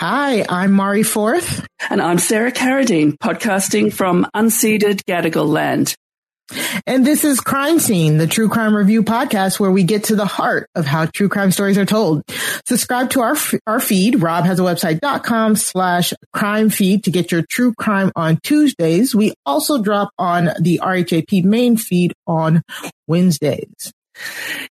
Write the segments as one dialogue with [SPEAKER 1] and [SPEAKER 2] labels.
[SPEAKER 1] Hi, I'm Mari Forth.
[SPEAKER 2] And I'm Sarah Carradine, podcasting from unceded Gadigal land.
[SPEAKER 1] And this is Crime Seen, the true crime review podcast where we get to the heart of how true crime stories are told. Subscribe to our, our feed. Rob has a website.com slash crime feed to get your true crime on Tuesdays. We also drop on the RHAP main feed on Wednesdays.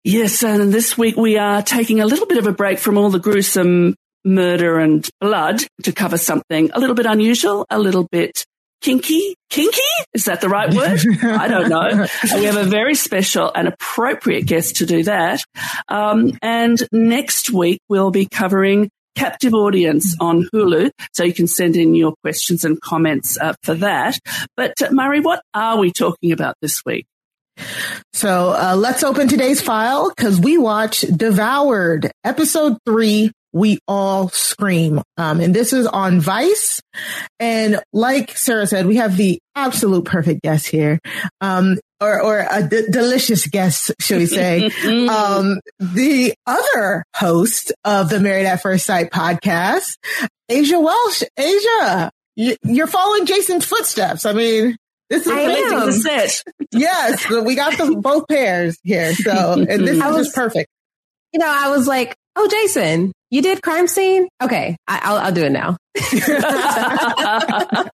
[SPEAKER 2] Yes, and this week we are taking a little bit of a break from all the gruesome murder and blood to cover something a little bit unusual, a little bit kinky. Kinky? Is that the right word? I don't know. we have a very special and appropriate guest to do that. Um, and next week we'll be covering captive audience on Hulu. So you can send in your questions and comments uh, for that. But uh, Mari, what are we talking about this week?
[SPEAKER 1] So uh, let's open today's file because we watched Devoured, episode three, we all scream. Um, and this is on Vice. And like Sarah said, we have the absolute perfect guest here. Um, or, or a d- delicious guest, should we say? um, the other host of the Married at First Sight podcast, Aysha Welch. Aysha, you're following Jason's footsteps. I mean, this is
[SPEAKER 3] I
[SPEAKER 1] amazing.
[SPEAKER 3] am.
[SPEAKER 1] This is it. yes, we got the both pairs here. So, and this
[SPEAKER 3] I
[SPEAKER 1] is
[SPEAKER 3] was-
[SPEAKER 1] just perfect.
[SPEAKER 3] You know, I was like, oh, Jason, you did Crime Seen? Okay, I, I'll, I'll do it now.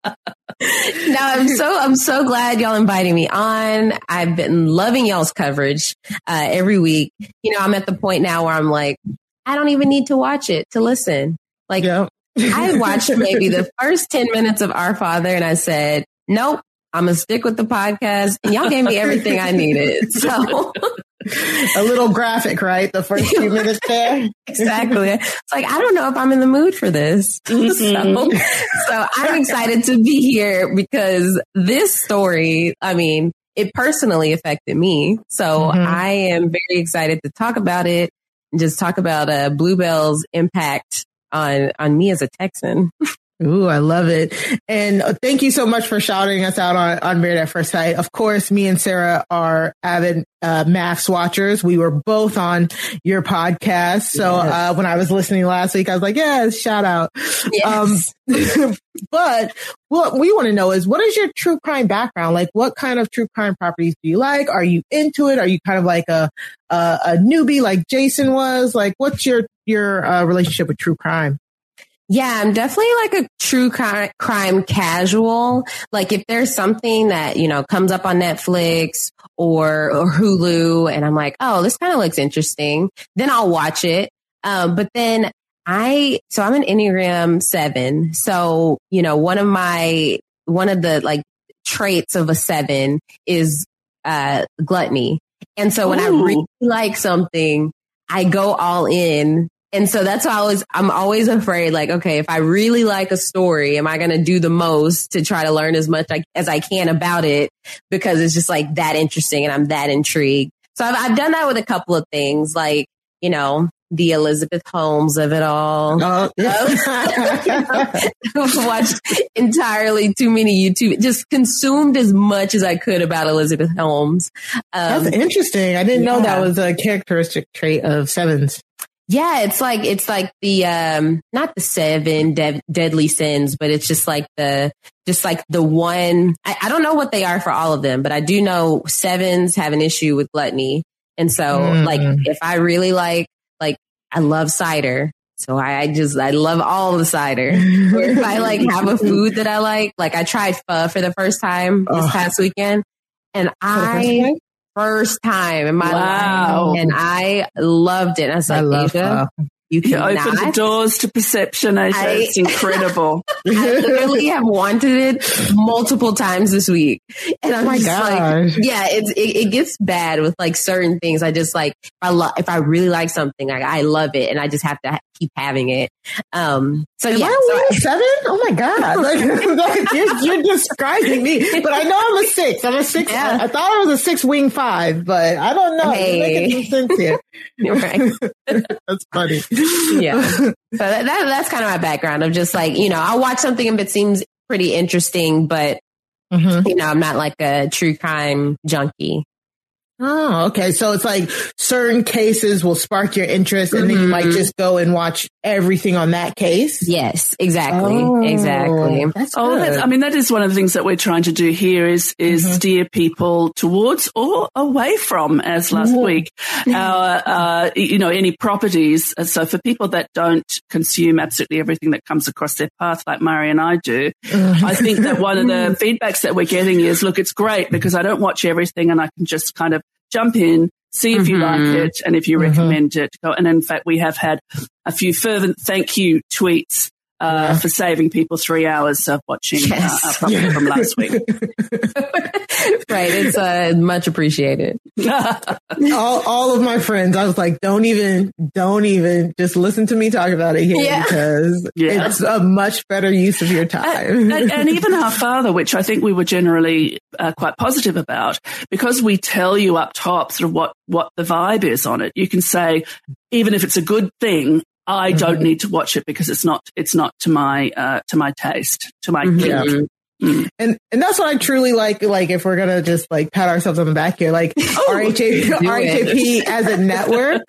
[SPEAKER 3] no, I'm so I'm so glad y'all inviting me on. I've been loving y'all's coverage uh, every week. You know, I'm at the point now where I'm like, I don't even need to watch it to listen. Like, I watched maybe the first ten minutes of Our Father, and I said, nope. I'm gonna stick with the podcast, and y'all gave me everything I needed. So
[SPEAKER 1] a little graphic, right? The first few minutes there.
[SPEAKER 3] exactly. It's like, I don't know if I'm in the mood for this. so, so I'm excited to be here because this story, I mean, it personally affected me. So
[SPEAKER 1] Mhm.
[SPEAKER 3] I am very excited to talk about it and just talk about uh, Bluebell's impact on, on me as a Texan.
[SPEAKER 1] Ooh, I love it. And uh, thank you so much for shouting us out on, on Married at First Sight. Of course, me and Sarah are avid uh, MAFS watchers. We were both on your podcast. So yes. uh, when I was listening last week, I was like, yeah, shout out. Yes. Um, but what we want to know is what is your true crime background? Like what kind of true crime properties do you like? Are you into it? Are you kind of like a, a, a newbie like Jason was? Like what's your, your uh, relationship with true crime?
[SPEAKER 3] Yeah, I'm definitely like a true crime casual. Like if there's something that, you know, comes up on Netflix or, or Hulu and I'm like, oh, this kind of looks interesting, then I'll watch it. Um, but then I, so I'm an Enneagram seven. So, you know, one of my, one of the like traits of a seven is, uh, gluttony. And so when Ooh. I really like something, I go all in and so that's why I was, I'm always afraid, like, okay, if I really like a story, am I going to do the most to try to learn as much as I can about it? Because it's just like that interesting and I'm that intrigued. So I've, I've done that with a couple of things, like, you know, the Elizabeth Holmes of it all. Oh. watched entirely too many YouTube, just consumed as much as I could about Elizabeth Holmes.
[SPEAKER 1] Um, That's interesting. I didn't yeah. know that was a characteristic trait of Sevens.
[SPEAKER 3] Yeah, it's like it's like the um not the seven de- deadly sins, but it's just like the just like the one. I, I, don't know what they are for all of them, but I do know sevens have an issue with gluttony, and so mm. like if I really like like I love cider, so I, I just I love all the cider. if I like have a food that I like, like I tried pho for the first time this oh. past weekend, and I first time in my wow. life, and I loved it. I was like, I Aysha,
[SPEAKER 2] you can open the doors to perception, Aysha. I, it's incredible.
[SPEAKER 3] I literally have wanted it multiple times this week, and I'm oh just gosh. like, yeah, it's it, it, gets bad with like certain things. I just like if I love if I really like something, like I love it, and I just have to keep having it. Um, so
[SPEAKER 1] Am
[SPEAKER 3] yeah,
[SPEAKER 1] I so seven? Oh my god! Like, you're, you're, describing me, but I know I'm a six. I'm a six. Yeah. I, I, thought I was a six wing five, but I don't know. Hey. You're making sense here. You're right. That's funny.
[SPEAKER 3] Yeah. So that, that that's kind of my background of just like you know I'll watch something if it seems pretty interesting, but Mm-hmm. You know, I'm not like a true crime junkie.
[SPEAKER 1] Oh, okay. So it's like certain cases will spark your interest and mm-hmm. then you might mm-hmm. just go and watch everything on that case.
[SPEAKER 3] Yes, exactly. Oh, exactly.
[SPEAKER 2] That's oh, that's, I mean, that is one of the things that we're trying to do here is, is mm-hmm. steer people towards or away from, as last mm-hmm. week, our, uh, you know, any properties. So for people that don't consume absolutely everything that comes across their path, like Mari and I do, mm-hmm. I think that one of the feedbacks that we're getting is, look, it's great because I don't watch everything and I can just kind of jump in, see if mm-hmm. you like mm-hmm. it and if you mm-hmm. recommend it. And in fact, we have had a few fervent thank you tweets uh, yeah. for saving people three hours of watching uh, yes. uh, our property from last week.
[SPEAKER 3] right. It's uh, much appreciated.
[SPEAKER 1] all, all of my friends, I was like, don't even, don't even just listen to me talk about it here yeah. because yeah. it's a much better use of your time.
[SPEAKER 2] And, and, and even our father, which I think we were generally uh, quite positive about, because we tell you up top sort of what, what the vibe is on it. You can say, even if it's a good thing, I mm-hmm. don't need to watch it because it's not it's not to my uh, to my taste to my mm-hmm. yeah.
[SPEAKER 1] Mm. And and that's what I truly like. Like if we're gonna just like pat ourselves on the back here, like oh, RHA, RHAP as a network,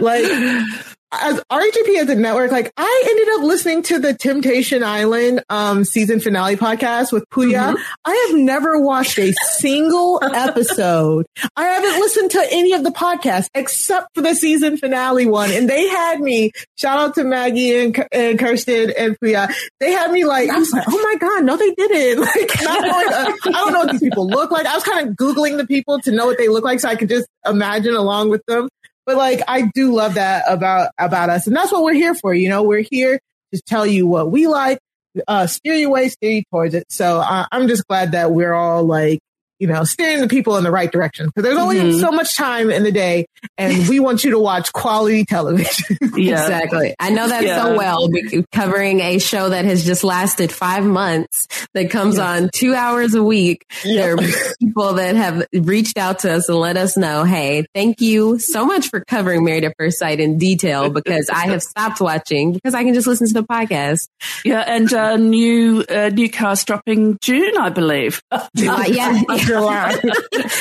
[SPEAKER 1] like as RHAP as a network, like I ended up listening to the Temptation Island um, season finale podcast with Puya. Mm-hmm. I have never watched a single episode. I haven't listened to any of the podcasts except for the season finale one. And they had me, shout out to Maggie and, and Kirsten and Puya. They had me like, I was like, oh my God, no, they didn't. Like, not knowing, uh, I don't know what these people look like. I was kind of Googling the people to know what they look like so I could just imagine along with them. But like, I do love that about, about us. And that's what we're here for. You know, we're here to tell you what we like, uh, steer your way, steer you towards it. So uh, I'm just glad that we're all like you know, steering the people in the right direction. Because there's only
[SPEAKER 2] Mhm.
[SPEAKER 1] so much time in the day, and we want you to watch quality television.
[SPEAKER 2] Yeah.
[SPEAKER 3] Exactly. I know that
[SPEAKER 2] Yeah.
[SPEAKER 3] so well, covering a show that has just lasted five months that comes on two hours a week. There are people that have reached out to us and let us know, hey, thank you so much for covering Married at First Sight in detail because I have stopped watching because I can just listen to the podcast.
[SPEAKER 2] Yeah, and uh, new uh, new cast dropping June, I believe.
[SPEAKER 3] July, yeah.
[SPEAKER 1] July.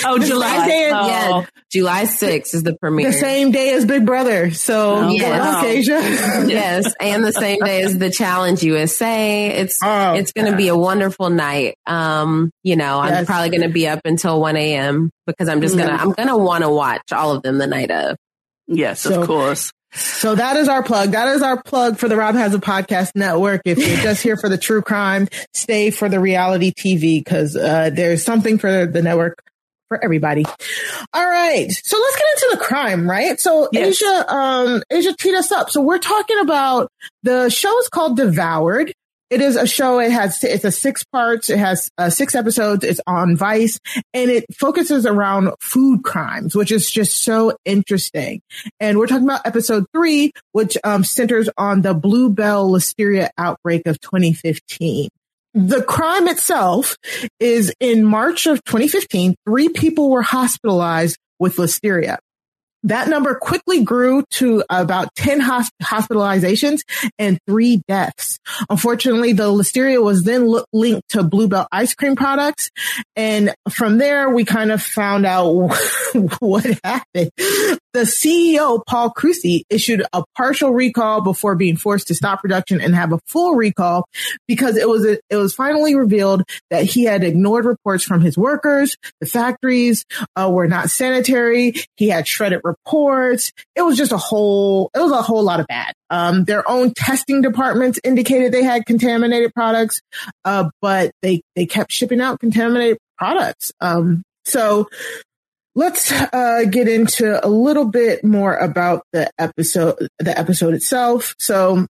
[SPEAKER 2] oh,
[SPEAKER 1] The
[SPEAKER 2] July.
[SPEAKER 1] same day-
[SPEAKER 2] Oh.
[SPEAKER 3] Yeah. July 6th is the premiere.
[SPEAKER 1] the same day as Big Brother. So
[SPEAKER 2] Oh,
[SPEAKER 1] good
[SPEAKER 3] wow.
[SPEAKER 1] Aysha.
[SPEAKER 3] yes, and the same day as the Challenge USA. It's
[SPEAKER 1] Oh,
[SPEAKER 3] it's going to be a wonderful night. Um, you know, I'm probably going to be up until 1 a.m. because I'm just gonna I'm gonna want to watch all of them the night of.
[SPEAKER 2] Yes,
[SPEAKER 1] So-
[SPEAKER 2] of course.
[SPEAKER 1] So that is our plug. That is our plug for the Rob Has a Podcast Network. If you're just here for the true crime, stay for the reality TV because uh, there's something for the network for everybody. All right. So let's get into the crime, right? So
[SPEAKER 2] Yes.
[SPEAKER 1] Aysha, um, Aysha teed us up. So we're talking about the show is called Devoured. It is a show. It has, it's a six parts. It has uh, six episodes. It's on Vice and it focuses around food crimes, which is just so interesting. And we're talking about episode three, which um, centers on the Bluebell Listeria outbreak of 2015. The crime itself is in March of 2015, three people were hospitalized with listeria. That number quickly grew to about 10 hospitalizations and three deaths. Unfortunately, the listeria was then linked to Bluebell ice cream products. And from there, we kind of found out what happened. The CEO, Paul Kruse, issued a partial recall before being forced to stop production and have a full recall because it was, it was finally revealed that he had ignored reports from his workers. The factories uh, were not sanitary. He had shredded reports. It was just a whole, it was a whole lot of bad. Um, their own testing departments indicated they had contaminated products, uh, but they, they kept shipping out contaminated products. Um, so let's, uh, get into a little bit more about the episode, the episode itself. So,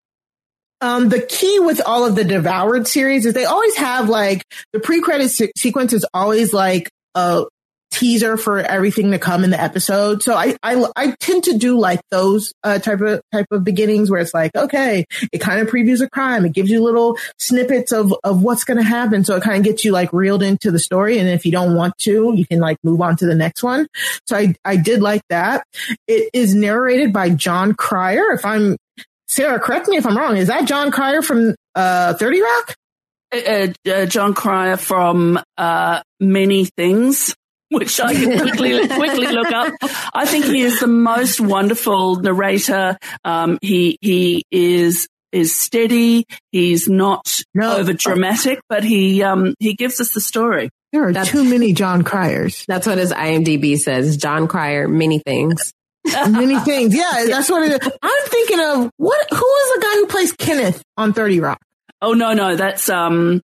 [SPEAKER 1] um, the key with all of the Devoured series is they always have like the pre-credit se- sequence is always like a teaser for everything to come in the episode. So I, I, I tend to do like those, uh, type of, type of beginnings where it's like, okay, it kind of previews a crime. It gives you little snippets of, of what's going to happen. So it kind of gets you like reeled into the story. And if you don't want to, you can like move on to the next one. So I, I did like that. It is narrated by Jon Cryer. If I'm, Sarah, correct me if I'm wrong. Is that Jon Cryer from, uh, 30 Rock?
[SPEAKER 2] Uh, uh, John Cryer from uh, Many Things, which I can quickly quickly look up. I think he is the most wonderful narrator. Um, he he is is steady. He's not
[SPEAKER 1] No.
[SPEAKER 2] over dramatic, but he um, he gives us the story.
[SPEAKER 1] There are
[SPEAKER 3] That's-
[SPEAKER 1] too many Jon Cryers.
[SPEAKER 3] That's what his IMDb says. Jon Cryer, many things.
[SPEAKER 1] many things. Yeah, that's what it is. I'm thinking of what? Who is the guy who plays Kenneth on Thirty Rock?
[SPEAKER 2] Oh no, no, that's um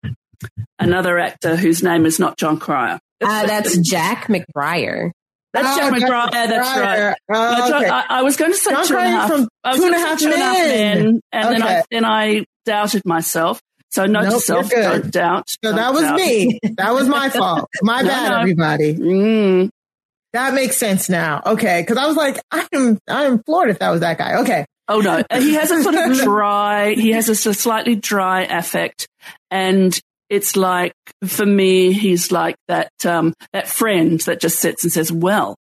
[SPEAKER 2] another actor whose name is not Jon Cryer.
[SPEAKER 3] Uh, that's Jack McBrayer.
[SPEAKER 2] That's
[SPEAKER 1] Oh,
[SPEAKER 2] Jack
[SPEAKER 1] Jack
[SPEAKER 2] McBrayer. That's right.
[SPEAKER 1] Oh,
[SPEAKER 2] No, John-
[SPEAKER 1] okay.
[SPEAKER 2] I, I was going to say
[SPEAKER 1] John
[SPEAKER 2] two and a half.
[SPEAKER 1] from
[SPEAKER 2] I was
[SPEAKER 1] Two
[SPEAKER 2] going to
[SPEAKER 1] Half
[SPEAKER 2] say two and a half
[SPEAKER 1] Men.
[SPEAKER 2] men, and then I
[SPEAKER 1] Okay.
[SPEAKER 2] then I doubted myself. So no
[SPEAKER 1] Nope,
[SPEAKER 2] to self: don't doubt.
[SPEAKER 1] So
[SPEAKER 2] don't
[SPEAKER 1] that was
[SPEAKER 2] doubt.
[SPEAKER 1] me. That was my fault. My
[SPEAKER 2] No,
[SPEAKER 1] bad,
[SPEAKER 2] no.
[SPEAKER 1] everybody.
[SPEAKER 2] Mm.
[SPEAKER 1] That makes sense now. Okay, because I was like, I'm I'm floored if that was that guy. Okay.
[SPEAKER 2] Oh no, he has a sort of dry. He has a slightly dry affect, and it's like for me, he's like that um, that friend that just sits and says, "Well,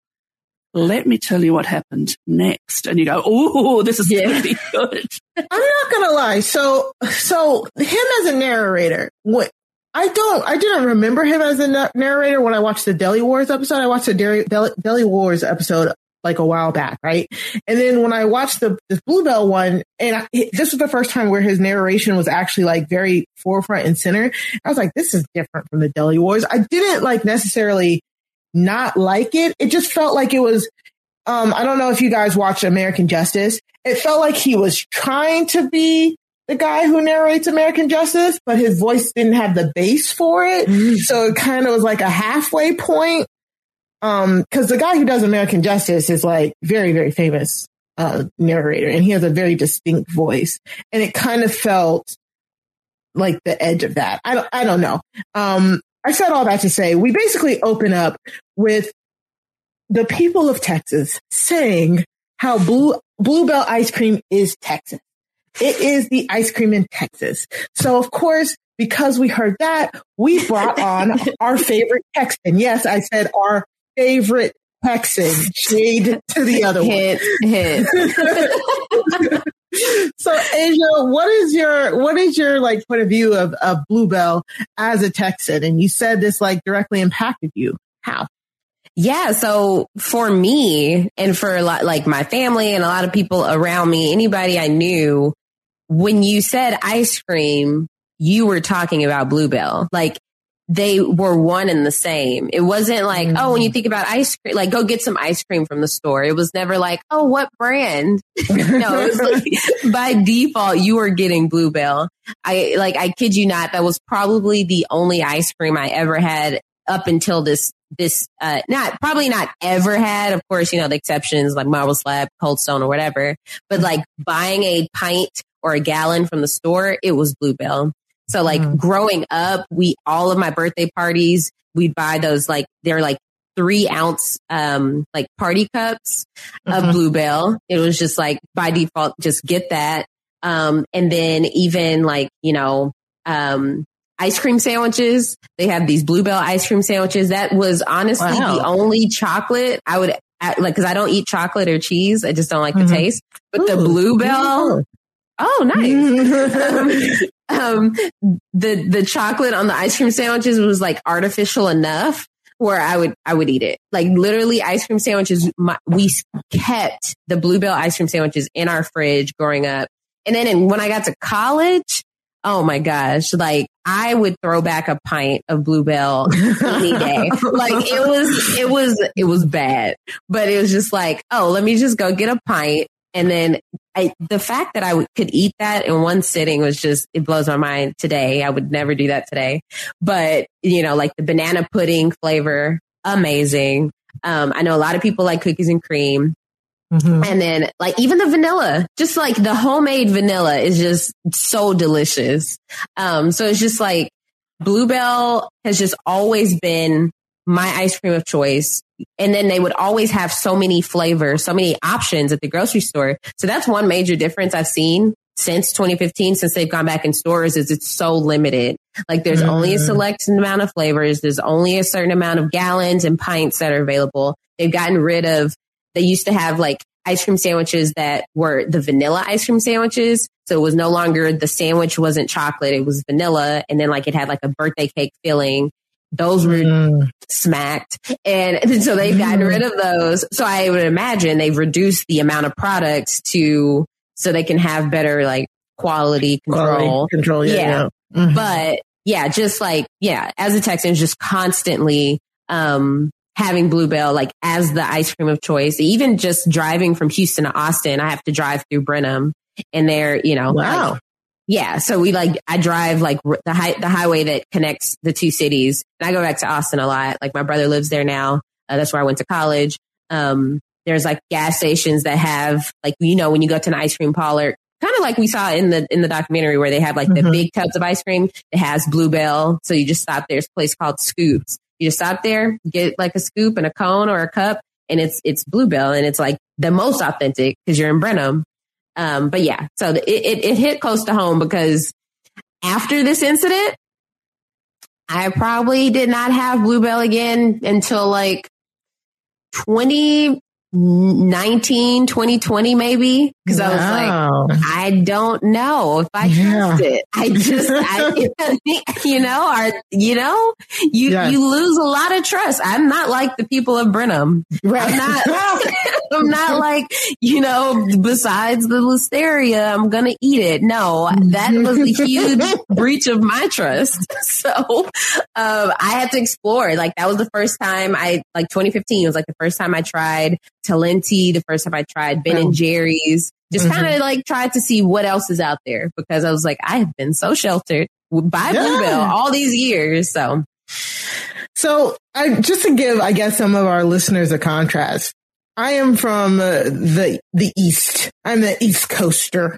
[SPEAKER 2] let me tell you what happened next," and you go, "Oh, this is to be good."
[SPEAKER 1] I'm not gonna lie. So, so him as a narrator, what I don't, I didn't remember him as a narrator when I watched the Deli Wars episode. I watched the Deli, Deli, Deli Wars episode like a while back, right? And then when I watched the this Bluebell one, and I, this was the first time where his narration was actually like very forefront and center. I was like, this is different from the Deli Wars. I didn't like necessarily not like it. It just felt like it was um, I don't know if you guys watched American Justice. It felt like he was trying to be the guy who narrates American Justice, but his voice didn't have the bass for it. So it kind of was like a halfway point. Um, cause the guy who does American Justice is like very, very famous, uh, narrator and he has a very distinct voice and it kind of felt like the edge of that. I don't, I don't know. Um, I said all that to say we basically open up with the people of Texas saying how blue Bluebell ice cream is Texas. It is the ice cream in Texas. So of course, because we heard that, we brought on our favorite Texan. Yes, I said our favorite Texan. Shade to the other
[SPEAKER 3] hit,
[SPEAKER 1] one.
[SPEAKER 3] Hit.
[SPEAKER 1] so Aysha, what is your what is your like point of view of, of Bluebell as a Texan? And you said this like directly impacted you. How?
[SPEAKER 3] Yeah. So for me and for a lot, like my family and a lot of people around me, anybody I knew, when you said ice cream, you were talking about Bluebell. Like they were one and the same. It wasn't like, mm. oh, when you think about ice cream, like go get some ice cream from the store. It was never like, oh, what brand? no, like, by default, you were getting Bluebell. I like, I kid you not, that was probably the only ice cream I ever had up until this this uh not probably not ever had of course you know the exceptions like marble slab cold stone or whatever but like buying a pint or a gallon from the store it was bluebell so like mm. growing up we all of my birthday parties we'd buy those like they're like three ounce um like party cups mm-hmm. of bluebell it was just like by default just get that um and then even like you know um ice cream sandwiches. They have these bluebell ice cream sandwiches. That was honestly wow. the only chocolate I would like because I don't eat chocolate or cheese. I just don't like mm-hmm. the taste. But Ooh. the bluebell, oh, nice. um, the the chocolate on the ice cream sandwiches was like artificial enough where I would I would eat it. Like literally, ice cream sandwiches. My, we kept the bluebell ice cream sandwiches in our fridge growing up. And then in, when I got to college, oh my gosh, like I would throw back a pint of Bluebell any day. like it was, it was, it was bad, but it was just like, oh, let me just go get a pint. And then I, the fact that I w- could eat that in one sitting was just, it blows my mind today. I would never do that today. But, you know, like the banana pudding flavor, amazing. Um, I know a lot of people like cookies and cream. Mm-hmm. And then like even the vanilla, just like the homemade vanilla is just so delicious. Um, so it's just like Bluebell has just always been my ice cream of choice. And then they would always have so many flavors, so many options at the grocery store. So that's one major difference I've seen since 2015, since they've gone back in stores is it's so limited. Like there's mm. only a mm. select amount of flavors. There's only a certain amount of gallons and pints that are available. They've gotten rid of they used to have like ice cream sandwiches that were the vanilla ice cream sandwiches. So it was no longer the sandwich wasn't chocolate. It was vanilla. And then like it had like a birthday cake filling. Those were mm. smacked. And so they've gotten mm. rid of those. So I would imagine they've reduced the amount of products to, so they can have better like quality control. Quality
[SPEAKER 1] control. Yeah. yeah. Mm-hmm.
[SPEAKER 3] But yeah, just like, yeah, as a Texan, just constantly, um, having Bluebell like as the ice cream of choice. Even just driving from Houston to Austin, I have to drive through Brenham and there, you know,
[SPEAKER 1] wow.
[SPEAKER 3] Like, yeah. So we like, I drive like the high, the highway that connects the two cities. And I go back to Austin a lot. Like my brother lives there now. Uh, that's where I went to college. Um, there's like gas stations that have like, you know, when you go to an ice cream parlor, kind of like we saw in the, in the documentary where they have like mm-hmm. the big tubs of ice cream. It has Bluebell. So you just stop. There's a place called Scoops you just stop there, get like a scoop and a cone or a cup, and it's it's Bluebell, and it's like the most authentic because you're in Brenham. Um, but yeah, so it, it, it hit close to home because after this incident, I probably did not have Bluebell again until like 20 19, 2020 maybe. Cause wow. I was like, I don't know if I yeah. trust it. I just, I, you know, are, you know, you, yes. you lose a lot of trust. I'm not like the people of Brenham. Right. I'm not, I'm not like, you know, besides the listeria, I'm going to eat it. No, that was a huge breach of my trust. So, um, I had to explore. Like that was the first time I, like 2015 was like the first time I tried Talenti the first time I tried Ben and oh. Jerry's. Just mm-hmm. kind of like tried to see what else is out there because I was like, I have been so sheltered by yeah. Bluebell all these years. So,
[SPEAKER 1] so I just to give, I guess, some of our listeners a contrast. I am from uh, the the East. I'm the East Coaster.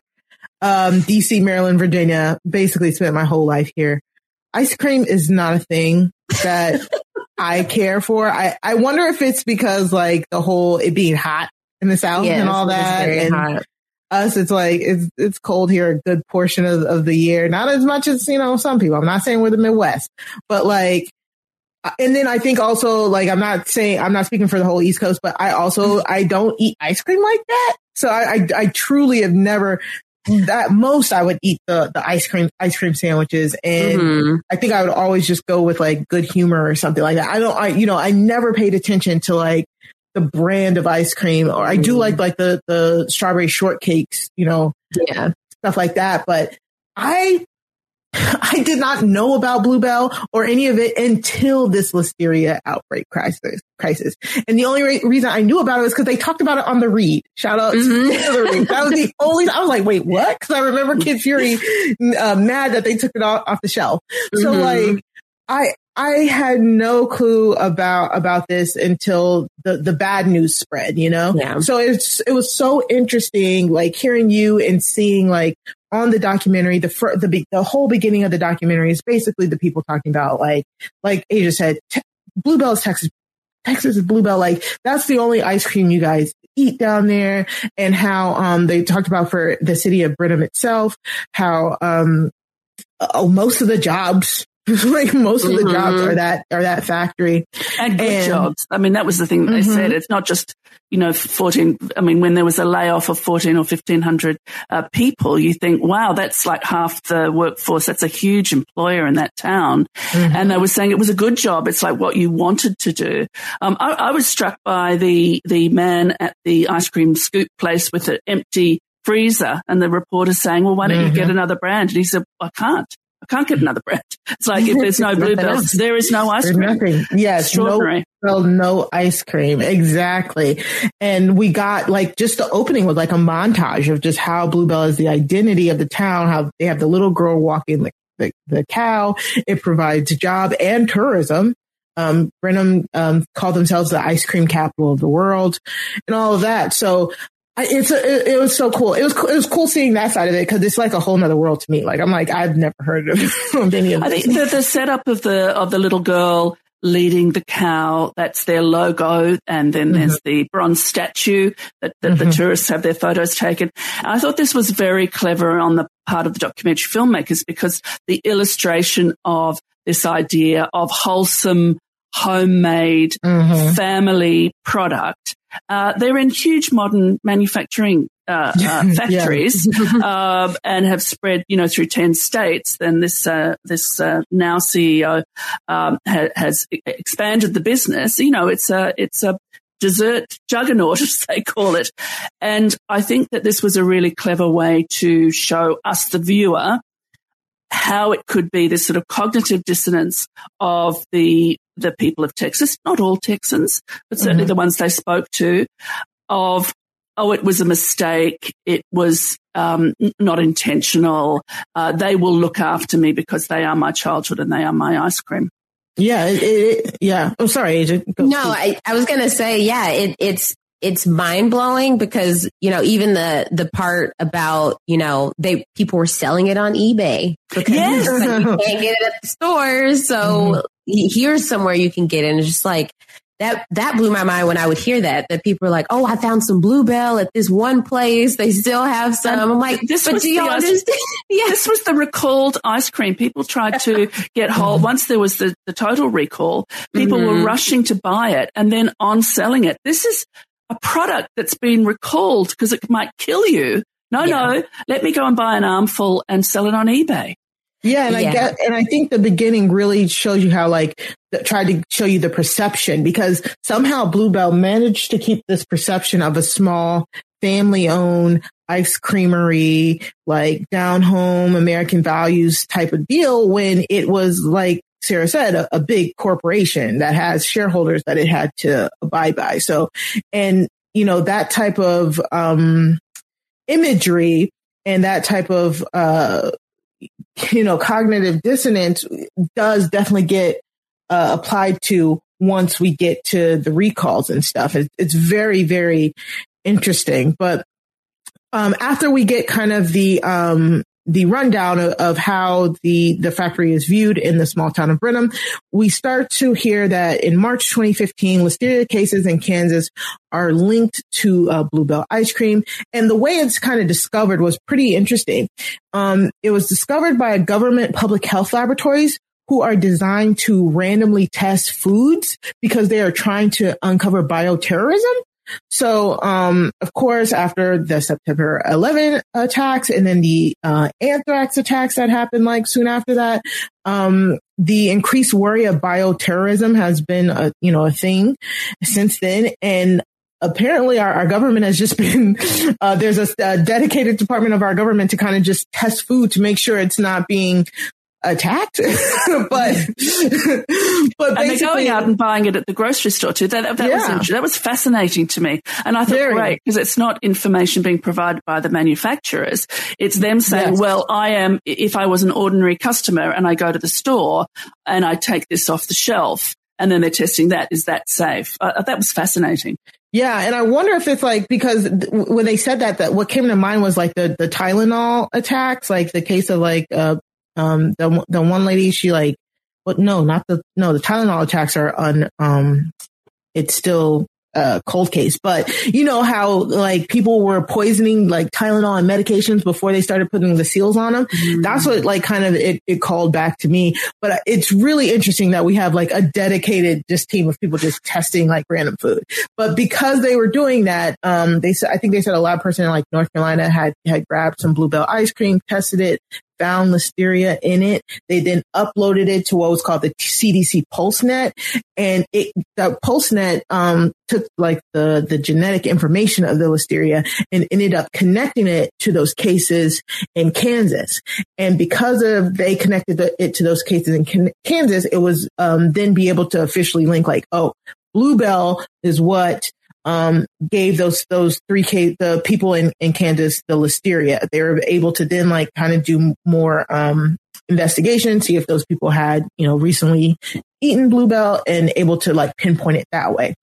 [SPEAKER 1] Um, DC, Maryland, Virginia. Basically, spent my whole life here. ice cream is not a thing that I care for. I, I wonder if it's because like the whole it being hot in the south
[SPEAKER 3] Yes,
[SPEAKER 1] and all that. and
[SPEAKER 3] hot.
[SPEAKER 1] us, it's like it's it's cold here a good portion of, of the year. Not as much as you know some people. I'm not saying we're the Midwest, but like. uh, And then I think also like I'm not saying I'm not speaking for the whole East Coast, but I also I don't eat ice cream like that. So I I, I truly have never at most I would eat the the ice cream ice cream sandwiches and
[SPEAKER 3] Mhm.
[SPEAKER 1] I think I would always just go with like good humor or something like that. I don't I you know I never paid attention to like the brand of ice cream or I do like like the the strawberry shortcakes, you know,
[SPEAKER 3] Yeah.
[SPEAKER 1] stuff like that, but I I did not know about Bluebell or any of it until this listeria outbreak crisis. Crisis, and the only re- reason I knew about it was because they talked about it on the read. Shout out to the read. That was the only. I was like, wait, what? Because I remember Kid Fury uh, mad that they took it off, off the shelf. So
[SPEAKER 3] Mhm.
[SPEAKER 1] like, I I had no clue about about this until the the bad news spread, you know.
[SPEAKER 3] Yeah.
[SPEAKER 1] So it's it was so interesting, like hearing you and seeing like on the documentary, the fir- the be- the whole beginning of the documentary is basically the people talking about like like Aysha said, te- Bluebell is Texas. Texas is Bluebell. Like that's the only ice cream you guys eat down there, and how um they talked about for the city of Brenham itself, how um oh, most of the jobs. like most of the
[SPEAKER 2] Mhm.
[SPEAKER 1] jobs are that are that factory
[SPEAKER 2] and good
[SPEAKER 1] And-
[SPEAKER 2] jobs. I mean, that was the thing they
[SPEAKER 1] Mhm.
[SPEAKER 2] said. It's not just you know fourteen. I mean, when there was a layoff of fourteen or fifteen hundred uh, people, you think, wow, that's like half the workforce. That's a huge employer in that town. And they were saying it was a good job. It's like what you wanted to do. Um, I, I was struck by the the man at the ice cream scoop place with an empty freezer, and the reporter saying, "Well, why don't you get
[SPEAKER 1] Mhm.
[SPEAKER 2] another brand?" And he said, "I can't." I can't get another brand. It's like if there's no bluebells, there is no ice
[SPEAKER 1] There's
[SPEAKER 2] cream.
[SPEAKER 1] nothing. Yes,
[SPEAKER 2] Extraordinary.
[SPEAKER 1] no, well, no ice cream. Exactly. And we got like just the opening was like a montage of just how Bluebell is the identity of the town, how they have the little girl walking the, the, the cow. It provides job and tourism. Um, Brenham, um, called themselves the ice cream capital of the world and all of that. So it's a, it, it was so cool. It was cool. It was cool seeing that side of it because it's like a whole other world to me. Like I'm like I've never heard of, of any of
[SPEAKER 2] I
[SPEAKER 1] this.
[SPEAKER 2] think the, the setup of the of the little girl leading the cow, that's their logo, and then there's the bronze statue that, that the
[SPEAKER 1] Mhm.
[SPEAKER 2] tourists have their photos taken. And I thought this was very clever on the part of the documentary filmmakers because the illustration of this idea of wholesome, homemade,
[SPEAKER 1] Mhm.
[SPEAKER 2] family product. Uh, they're in huge modern manufacturing uh, uh, factories um, and have spread, you know, through ten states. Then this uh, this uh, now CEO um, ha- has expanded the business. You know, it's a it's a dessert juggernaut, as they call it. And I think that this was a really clever way to show us, the viewer, how it could be this sort of cognitive dissonance of the the people of Texas, not all Texans, but certainly
[SPEAKER 1] Mhm.
[SPEAKER 2] the ones they spoke to, of oh, it was a mistake, it was um, not intentional. Uh, they will look after me because they are my childhood and they are my ice cream.
[SPEAKER 1] Yeah, it, it, it- yeah. I'm sorry, Agent. Go-
[SPEAKER 3] No, I, I was gonna say, yeah, it, it's it's mind blowing because you know even the the part about you know they people were selling it on eBay because
[SPEAKER 2] Yes.
[SPEAKER 3] but you can't get it at the stores, so he- here's somewhere you can get. And it's just like that that blew my mind when I would hear that that people are like, oh, I found some Bluebell at this one place. They still have some. I'm like,
[SPEAKER 2] this was the ice-
[SPEAKER 3] yeah.
[SPEAKER 2] This was the recalled ice cream. People tried to get hold. Once there was the, the total recall, people were
[SPEAKER 3] Mhm.
[SPEAKER 2] rushing to buy it and then on selling it. This is a product that's been recalled because it might kill you. No, no, let me go and buy an armful and sell it on eBay.
[SPEAKER 1] Yeah, and I get, and I think the beginning really shows you how like th- tried to show you the perception because somehow Bluebell managed to keep this perception of a small family owned ice creamery, like down home American values type of deal when it was like Sarah said, a, a big corporation that has shareholders that it had to abide by. So, and you know, that type of, um, imagery and that type of, uh, you know, cognitive dissonance does definitely get uh, applied to once we get to the recalls and stuff. It, it's very, very interesting. But um, after we get kind of the um, the rundown of, of, how the, the factory is viewed in the small town of Brenham, we start to hear that in March 2015, listeria cases in Kansas are linked to uh, Bluebell ice cream. And the way it's kind of discovered was pretty interesting. Um, it was discovered by a government public health laboratories who are designed to randomly test foods because they are trying to uncover bioterrorism. So, um, of course, after the September 11 attacks and then the uh, anthrax attacks that happened like soon after that, um, the increased worry of bioterrorism has been a you know a thing since then, and apparently our, our government has just been uh, there's a, a, dedicated department of our government to kind of just test food to make sure it's not being attacked, but
[SPEAKER 2] but and they're going out and buying it at the grocery store too. That, that yeah. was that was fascinating to me, and I thought Very. great because it's not information being provided by the manufacturers; it's them saying, yes. "Well, I am. If I was an ordinary customer and I go to the store and I take this off the shelf." And then they're testing that. Is that safe? Uh, that was fascinating.
[SPEAKER 1] Yeah, and I wonder if it's like because when they said that, that what came to mind was like the the Tylenol attacks, like the case of like uh, um, the, the one lady, she like, but no, not the, no, the Tylenol attacks are on, um, it's still a cold case, but you know how like people were poisoning like Tylenol and medications before they started putting the seals on them. Mm-hmm. That's what like kind of it, it called back to me. But it's really interesting that we have like a dedicated just team of people just testing like random food. But because they were doing that, um, they said, I think they said a lab person in like North Carolina had, had grabbed some Bluebell ice cream, tested it, found listeria in it. They then uploaded it to what was called the CDC PulseNet, and it the PulseNet um, took like the the genetic information of the listeria and ended up connecting it to those cases in Kansas. And because of they connected the, it to those cases in Kansas, it was um, then be able to officially link like, oh, Bluebell is what um, gave those those three K the people in in Kansas the listeria. They were able to then like kind of do more um, investigation, see if those people had you know recently eaten bluebell, and able to like pinpoint it that way.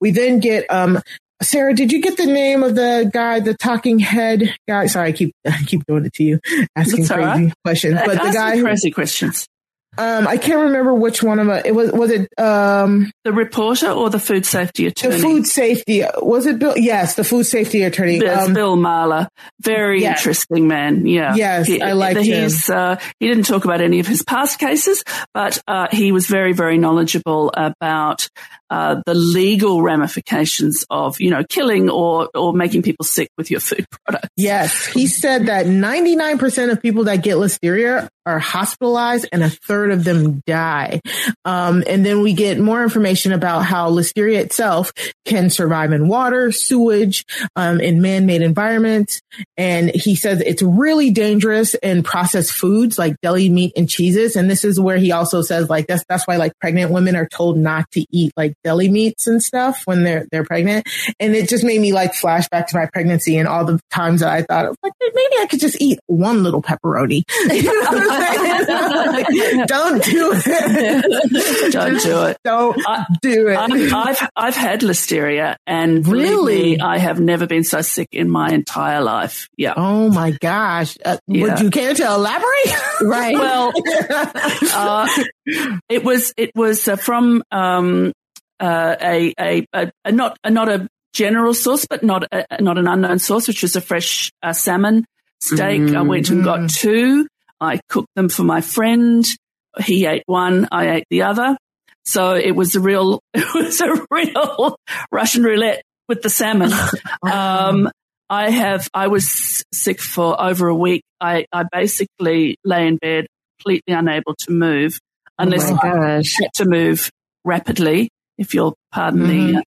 [SPEAKER 1] We then get um, Sarah, did you get the name of the guy, the talking head guy? Sorry, I keep I keep doing it to you, asking That's crazy right. questions.
[SPEAKER 2] But the guy, crazy questions.
[SPEAKER 1] Um, I can't remember which one of it. was. Was it um,
[SPEAKER 2] the reporter or the food safety attorney?
[SPEAKER 1] The food safety was it Bill? Yes, the food safety attorney.
[SPEAKER 2] Yes, um, Bill Marler. Very yes. interesting man. Yeah.
[SPEAKER 1] Yes, he, I like him.
[SPEAKER 2] Uh, he didn't talk about any of his past cases, but uh, he was very, very knowledgeable about uh, the legal ramifications of, you know, killing or, or making people sick with your food products.
[SPEAKER 1] Yes. He said that 99% of people that get listeria are hospitalized and a third of them die. Um, and then we get more information about how listeria itself can survive in water, sewage, um, in man-made environments. And he says it's really dangerous in processed foods like deli meat and cheeses. And this is where he also says like that's, that's why like pregnant women are told not to eat like deli meats and stuff when they're they're pregnant. And it just made me like flash back to my pregnancy and all the times that I thought like maybe I could just eat one little pepperoni. like, don't do
[SPEAKER 2] it. don't do it.
[SPEAKER 1] Don't I, do it.
[SPEAKER 2] I, have I've had listeria and really me, I have never been so sick in my entire life. Yeah.
[SPEAKER 1] Oh my gosh. Uh, yeah. Would you care to elaborate?
[SPEAKER 2] right. Well, uh, it was it was uh, from um, uh, a, a, a, a, not a, not a general source, but not a, not an unknown source, which was a fresh uh, salmon steak. Mm-hmm. I went and got mm. two. I cooked them for my friend. He ate one. I ate the other. So it was a real, it was a real Russian roulette with the salmon. um, I have, I was sick for over a week. I, I basically lay in bed completely unable to move oh unless oh I had to move rapidly if you'll pardon mm-hmm. the,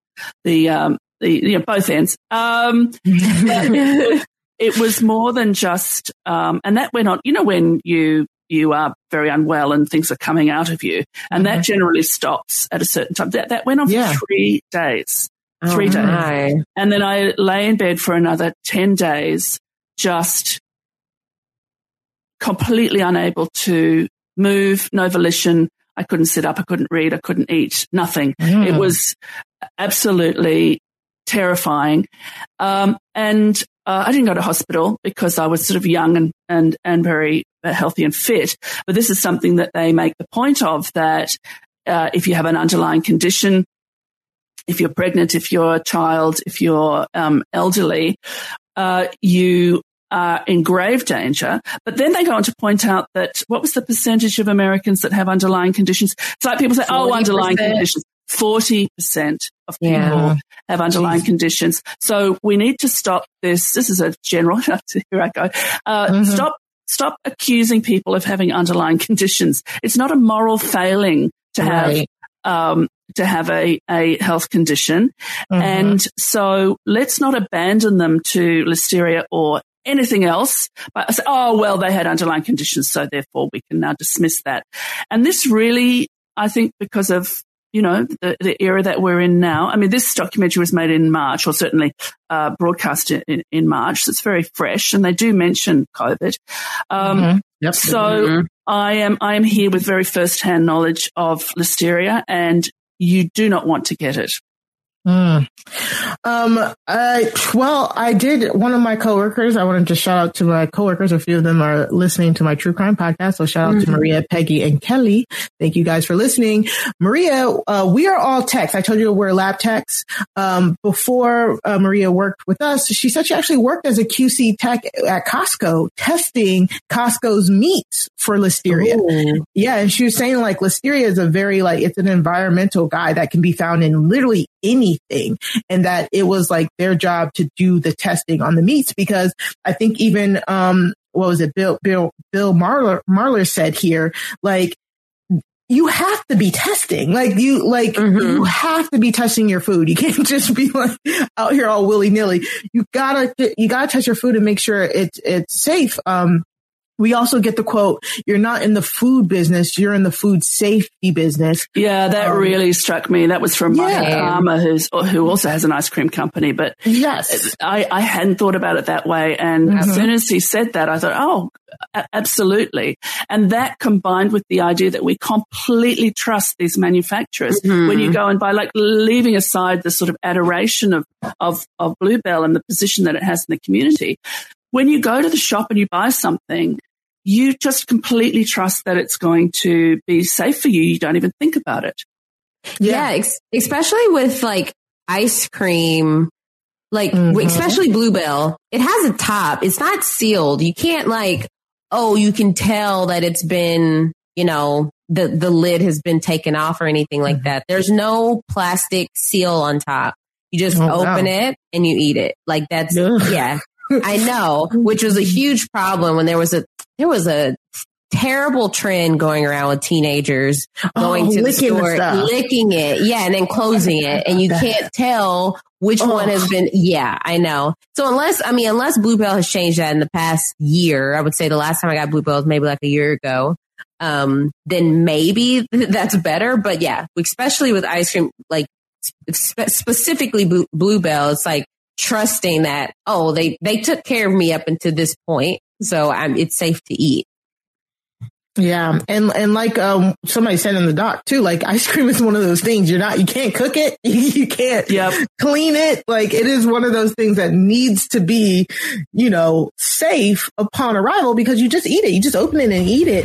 [SPEAKER 2] the, um, the, you know, both ends. Um, it was more than just, um, and that went on, you know, when you, you are very unwell and things are coming out of you. And mm-hmm. that generally stops at a certain time. That, that went on yeah. for three days. Oh, three days. My. And then I lay in bed for another 10 days, just completely unable to move, no volition, I couldn't sit up. I couldn't read. I couldn't eat. Nothing. Mm. It was absolutely terrifying. Um, and uh, I didn't go to hospital because I was sort of young and, and, and very uh, healthy and fit. But this is something that they make the point of that uh, if you have an underlying condition, if you're pregnant, if you're a child, if you're um, elderly, uh, you are in grave danger. But then they go on to point out that what was the percentage of Americans that have underlying conditions? It's like people say, 40%. oh, underlying conditions. 40% of people yeah. have underlying Jeez. conditions. So we need to stop this. This is a general, here I go. Uh, mm-hmm. Stop, stop accusing people of having underlying conditions. It's not a moral failing to right. have, um, to have a, a health condition. Mm-hmm. And so let's not abandon them to listeria or anything else. But I say, oh, well, they had underlying conditions. So therefore we can now dismiss that. And this really, I think because of you know, the, the, era that we're in now. I mean, this documentary was made in March, or certainly uh, broadcast in, in, March. So it's very fresh, and they do mention COVID. Um, mm-hmm. yep. So mm-hmm. I am I am here with very first hand knowledge of listeria, and you do not want to get it.
[SPEAKER 1] Mm. Um, I, well, I did one of my coworkers. I wanted to shout out to my coworkers. A few of them are listening to my true crime podcast. So shout out mm-hmm. to Maria, Peggy, and Kelly. Thank you guys for listening. Maria, uh, we are all techs. I told you we're lab techs. Um, before uh, Maria worked with us, she said she actually worked as a QC tech at Costco testing Costco's meats for listeria. Ooh. Yeah. And she was saying like listeria is a very like, it's an environmental guy that can be found in literally anything and that it was like their job to do the testing on the meats because I think even, um, what was it? Bill, Bill, Bill Marler, Marler said here, like, you have to be testing. Like you, like mm-hmm. you have to be testing your food. You can't just be like out here all willy nilly. You gotta, you gotta test your food and make sure it's, it's safe. Um, we also get the quote, you're not in the food business, you're in the food safety business.
[SPEAKER 2] Yeah, that um, really struck me. That was from yeah. Palmer, who's, who also has an ice cream company, but
[SPEAKER 1] yes,
[SPEAKER 2] I, I hadn't thought about it that way. And mm-hmm. as soon as he said that, I thought, oh, absolutely. And that combined with the idea that we completely trust these manufacturers mm-hmm. when you go and buy, like leaving aside the sort of adoration of, of, of Bluebell and the position that it has in the community when you go to the shop and you buy something, you just completely trust that it's going to be safe for you. You don't even think about it.
[SPEAKER 3] Yeah, yeah ex- especially with like ice cream, like mm-hmm. especially Bluebell. It has a top. It's not sealed. You can't like, oh, you can tell that it's been, you know, the the lid has been taken off or anything like mm-hmm. that. There's no plastic seal on top. You just oh, open wow. it and you eat it. Like that's yeah. I know, which was a huge problem when there was a there was a terrible trend going around with teenagers going oh, to the store, the licking it, yeah, and then closing it, and you can't tell which oh. one has been. Yeah, I know. So unless I mean, unless Bluebell has changed that in the past year, I would say the last time I got Bluebell was maybe like a year ago. Um, then maybe that's better. But yeah, especially with ice cream, like spe- specifically Bluebell, it's like trusting that, oh, they, they took care of me up until this point. So I'm, it's safe to eat.
[SPEAKER 1] Yeah. And, and like, um, somebody said in the doc too, like ice cream is one of those things you're not, you can't cook it. You can't yep. clean it. Like it is one of those things that needs to be, you know, safe upon arrival because you just eat it. You just open it and eat it.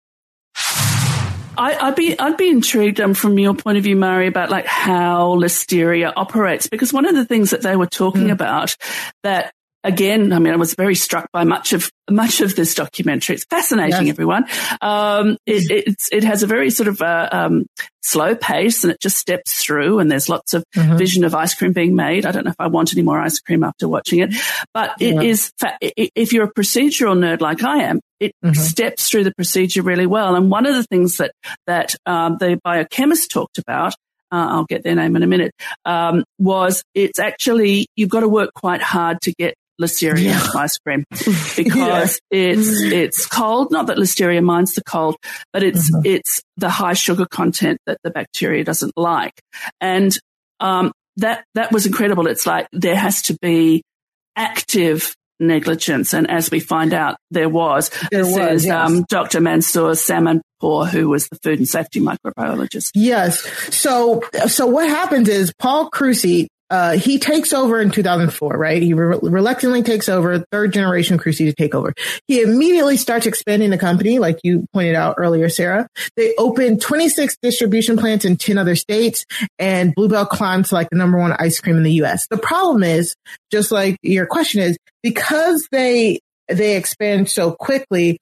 [SPEAKER 2] I, I'd be I'd be intrigued um, from your point of view, Mari, about like how Listeria operates because one of the things that they were talking
[SPEAKER 1] Mm.
[SPEAKER 2] about that again, I mean, I was very struck by much of much of this documentary. It's fascinating,
[SPEAKER 1] Yes.
[SPEAKER 2] everyone. Um, it, it's, it has a very sort of uh, um, slow pace, and it just steps through. And there's lots of
[SPEAKER 1] Mhm.
[SPEAKER 2] vision of ice cream being made. I don't know if I want any more ice cream after watching it, but it
[SPEAKER 1] Yeah.
[SPEAKER 2] is fa- if you're a procedural nerd like I am, it
[SPEAKER 1] Mhm.
[SPEAKER 2] steps through the procedure really well. And one of the things that that um, the biochemist talked about. Uh, I'll get their name in a minute. Um, was it's actually you've got to work quite hard to get listeria
[SPEAKER 1] Yeah.
[SPEAKER 2] ice cream because it's it's cold. Not that listeria minds the cold, but it's
[SPEAKER 1] Mhm.
[SPEAKER 2] it's the high sugar content that the bacteria doesn't like, and um, that that was incredible. It's like there has to be active negligence, and as we find out, there was.
[SPEAKER 1] There
[SPEAKER 2] this
[SPEAKER 1] was,
[SPEAKER 2] is
[SPEAKER 1] yes.
[SPEAKER 2] um, Dr. Mansour Salmon Samanpour, who was the food and safety microbiologist.
[SPEAKER 1] Yes. So, so what happens is Paul Kruse, uh, he takes over in 2004, right? He re- reluctantly takes over, third generation Kruse to take over. He immediately starts expanding the company, like you pointed out earlier, Sarah. They opened 26 distribution plants in 10 other states, and Bluebell climbed to like the number one ice cream in the U.S. The problem is, just like your question is, because they they expand so quickly,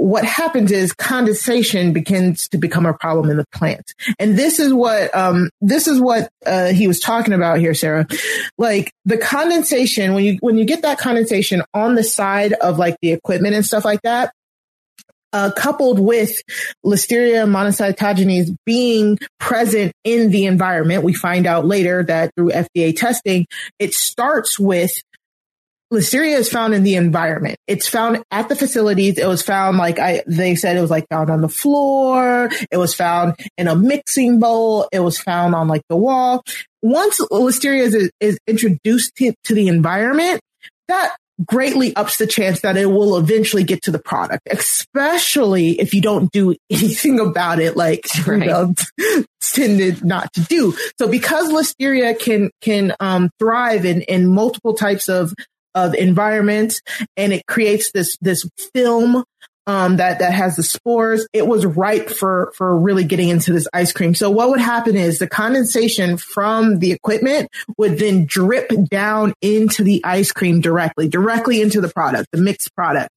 [SPEAKER 1] what happens is condensation begins to become a problem in the plant. And this is what, um, this is what, uh, he was talking about here, Sarah. Like the condensation, when you, when you get that condensation on the side of like the equipment and stuff like that, uh, coupled with Listeria monocytogenes being present in the environment, we find out later that through FDA testing, it starts with Listeria is found in the environment. It's found at the facilities. It was found like I, they said it was like found on the floor. It was found in a mixing bowl. It was found on like the wall. Once Listeria is, is introduced to, to the environment, that greatly ups the chance that it will eventually get to the product, especially if you don't do anything about it, like
[SPEAKER 3] Right.
[SPEAKER 1] Rudolph tended not to do. So because Listeria can, can, um, thrive in, in multiple types of, of environment and it creates this, this film, um, that, that has the spores. It was ripe for, for really getting into this ice cream. So what would happen is the condensation from the equipment would then drip down into the ice cream directly, directly into the product, the mixed product.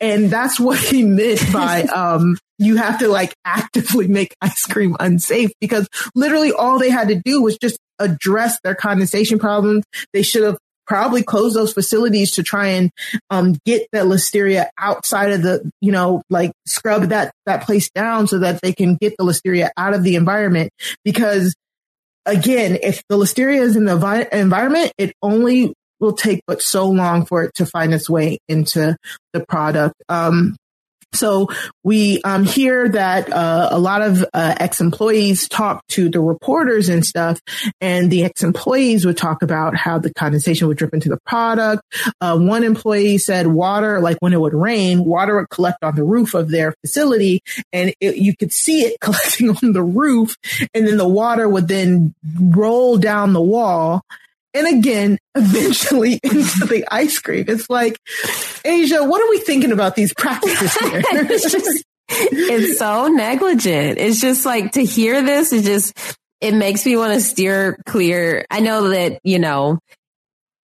[SPEAKER 1] And that's what he meant by, um, you have to like actively make ice cream unsafe because literally all they had to do was just address their condensation problems. They should have probably close those facilities to try and um, get that listeria outside of the, you know, like scrub that that place down so that they can get the listeria out of the environment. Because again, if the listeria is in the vi- environment, it only will take but so long for it to find its way into the product. Um, so we um, hear that uh, a lot of uh, ex-employees talk to the reporters and stuff, and the ex-employees would talk about how the condensation would drip into the product. Uh, one employee said water, like when it would rain, water would collect on the roof of their facility, and it, you could see it collecting on the roof, and then the water would then roll down the wall. And again, eventually into the ice cream. It's like, Aysha, what are we thinking about these practices here?
[SPEAKER 3] it's just, it's so negligent. It's just like to hear this, it just, it makes me want to steer clear. I know that, you know,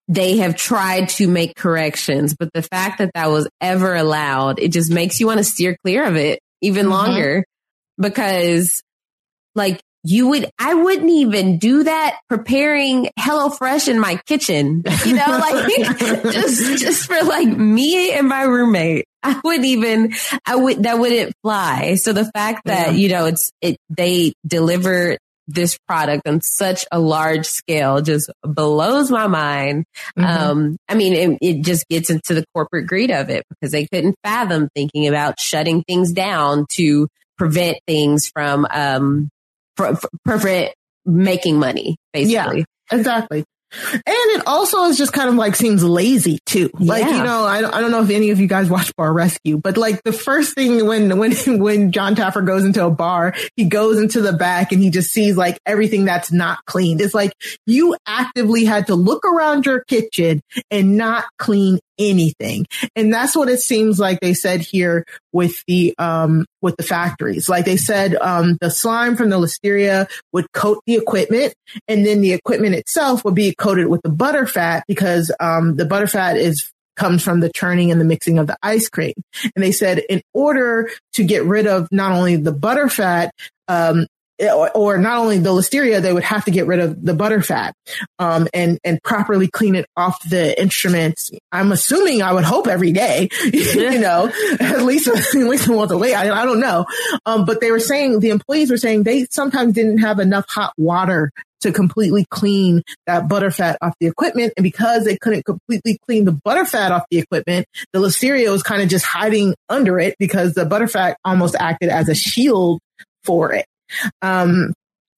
[SPEAKER 3] they have tried to make corrections, but the fact that that was ever allowed, it just makes you want to steer clear of it even
[SPEAKER 1] Mhm.
[SPEAKER 3] longer because like you would, I wouldn't even do that preparing HelloFresh in my kitchen, you know, like just, just for like me and my roommate. I wouldn't even, I would, that wouldn't fly. So the fact that,
[SPEAKER 1] Yeah.
[SPEAKER 3] you know, it's, it, they deliver this product on such a large scale just blows my mind.
[SPEAKER 1] Mm-hmm.
[SPEAKER 3] Um, I mean, it, it just gets into the corporate greed of it because they couldn't fathom thinking about shutting things down to prevent things from, um, pr- pr- prevent making money, basically.
[SPEAKER 1] Yeah, exactly. And it also is just kind of like seems lazy too. Like,
[SPEAKER 3] Yeah.
[SPEAKER 1] you know, I, I don't know if any of you guys watch Bar Rescue, but like the first thing when, when, when Jon Taffer goes into a bar, he goes into the back and he just sees like everything that's not cleaned. It's like you actively had to look around your kitchen and not clean anything. And that's what it seems like they said here with the, um, with the factories. Like they said, um, the slime from the listeria would coat the equipment and then the equipment itself would be coated with the butter fat because, um, the butter fat is comes from the churning and the mixing of the ice cream. And they said in order to get rid of not only the butter fat, um, or, or not only the listeria, they would have to get rid of the butter fat, um, and, and properly clean it off the instruments. I'm assuming I would hope every day, you know, at least, at least once a week. I, I don't know. Um, but they were saying, the employees were saying they sometimes didn't have enough hot water to completely clean that butter fat off the equipment. And because they couldn't completely clean the butter fat off the equipment, the listeria was kind of just hiding under it because the butter fat almost acted as a shield for it. Um,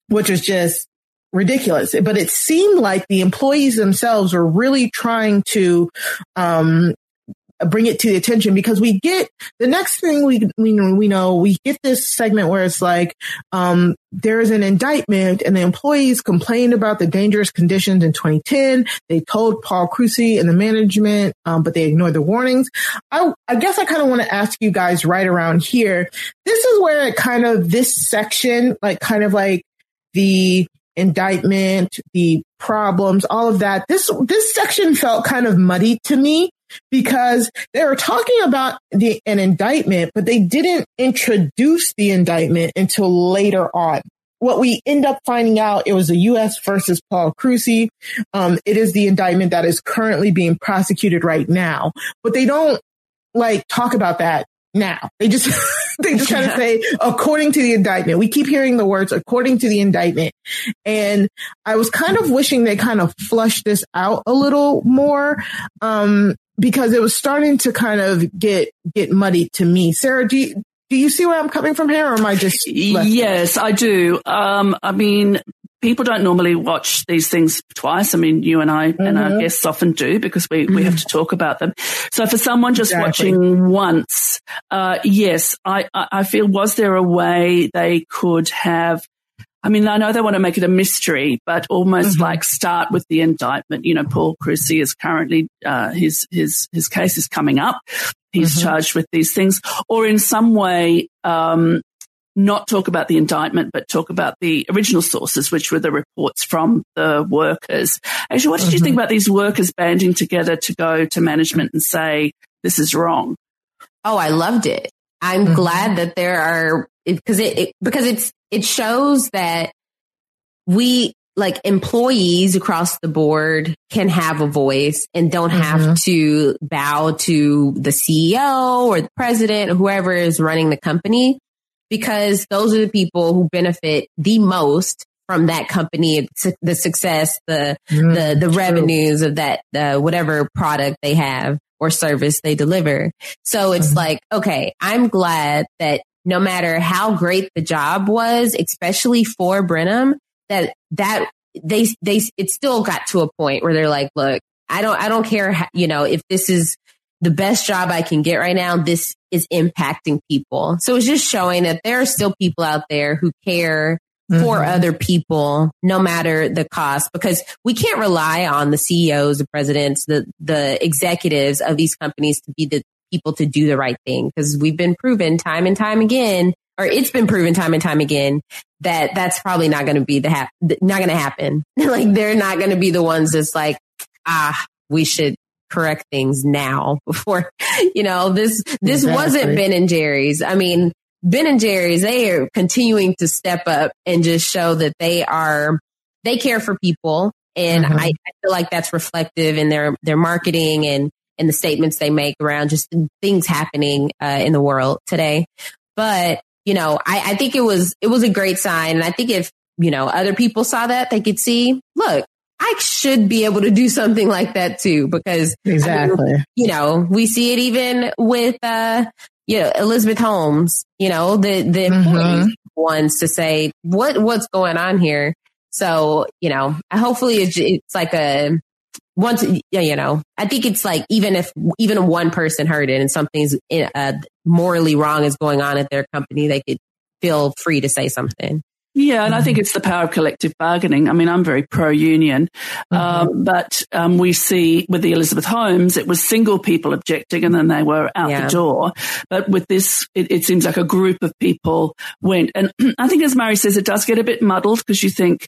[SPEAKER 1] which was just ridiculous. But it seemed like the employees themselves were really trying to, um, bring it to the attention because we get the next thing we we know, we know we get this segment where it's like um there is an indictment and the employees complained about the dangerous conditions in 2010 they told Paul Kruse and the management um, but they ignored the warnings. I I guess I kind of want to ask you guys right around here this is where it kind of this section like kind of like the indictment the problems all of that this this section felt kind of muddy to me because they were talking about the, an indictment, but they didn't introduce the indictment until later on. What we end up finding out, it was the U.S. versus Paul Kruse. Um, it is the indictment that is currently being prosecuted right now, but they don't like talk about that now. They just, they just kind of say, according to the indictment. We keep hearing the words, according to the indictment. And I was kind of wishing they kind of flushed this out a little more. Um, because it was starting to kind of get, get muddy to me. Sarah, do you, do you see where I'm coming from here or am I just?
[SPEAKER 2] Yes, I do. Um, I mean, people don't normally watch these things twice. I mean, you and I and our
[SPEAKER 1] Mhm.
[SPEAKER 2] guests often do because we, we have to talk about them. So for someone just
[SPEAKER 1] Exactly.
[SPEAKER 2] watching once, uh, yes, I, I I feel was there a way they could have I mean, I know they want to make it a mystery, but almost like start with the indictment. You know, Paul Kruse is currently, uh, his, his, his case is coming up. He's charged with these things or in some way, um, not talk about the indictment, but talk about the original sources, which were the reports from the workers. Actually, what did you think about these workers banding together to go to management and say, this is wrong?
[SPEAKER 3] Oh, I loved it. I'm glad that there are because it, it because it's it shows that we like employees across the board can have a voice and don't have to bow to the CEO or the president or whoever is running the company because those are the people who benefit the most from that company, the success, the, the, the revenues of that, uh, whatever product they have or service they deliver. So it's like, okay, I'm glad that no matter how great the job was, especially for Brenham, that, that they, they, it still got to a point where they're like, look, I don't, I don't care, how, you know, if this is the best job I can get right now, this is impacting people. So it's just showing that there are still people out there who care for
[SPEAKER 1] Mhm.
[SPEAKER 3] other people, no matter the cost, because we can't rely on the CEOs, the presidents, the, the executives of these companies to be the people to do the right thing. Cause we've been proven time and time again, or it's been proven time and time again that that's probably not going to be the hap- not going to happen. like they're not going to be the ones that's like, ah, we should correct things now before, you know, this, this wasn't Ben and Jerry's. I mean, Ben and Jerry's, they are continuing to step up and just show that they are, they care for people. And
[SPEAKER 1] Mhm.
[SPEAKER 3] I, I feel like that's reflective in their, their marketing and, and the statements they make around just things happening uh, in the world today. But, you know, I, I think it was, it was a great sign. And I think if you know, other people saw that, they could see, look, I should be able to do something like that too, because
[SPEAKER 1] exactly,
[SPEAKER 3] I mean, you know, we see it even with, uh, you know, Elizabeth Holmes, you know, the, the mm-hmm. ones to say what, what's going on here. So, you know, hopefully it's, it's like a, once, you know, I think it's like, even if, even one person heard it and something's uh, morally wrong is going on at their company, they could feel free to say something.
[SPEAKER 2] Yeah, and I think it's the power of collective bargaining. I mean, I'm very pro union, mm-hmm. um, but um, we see with the Elizabeth Holmes, it was single people objecting and then they were out yeah. the door. But with this, it, it, seems like a group of people went. And I think, as Mari says, it does get a bit muddled because you think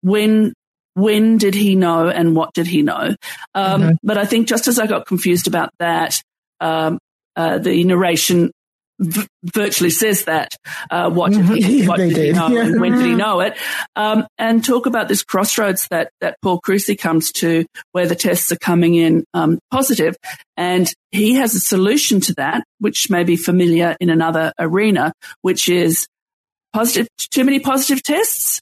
[SPEAKER 2] when when did he know and what did he know? Um, mm-hmm. But I think just as I got confused about that, um, uh, the narration v- virtually says that. Uh, what did he, what did he know and when did he know it? Um, and talk about this crossroads that, that Paul Kruse comes to where the tests are coming in um, positive, And he has a solution to that, which may be familiar in another arena, which is positive, too many positive tests.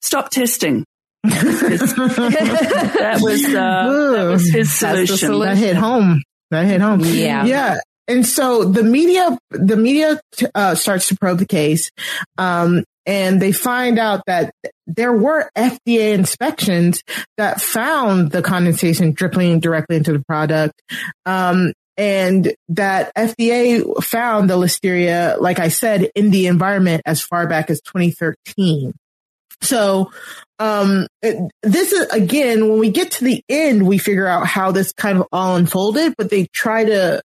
[SPEAKER 2] Stop testing. That was uh, that was his solution.
[SPEAKER 1] That hit home. That hit home.
[SPEAKER 3] Yeah.
[SPEAKER 1] Yeah. And so the media, the media uh, starts to probe the case, um, and they find out that there were FDA inspections that found the condensation dripping directly into the product. Um, and that FDA found the listeria, like I said, in the environment as far back as 2013. So, um, it, this is again, when we get to the end, we figure out how this kind of all unfolded, but they try to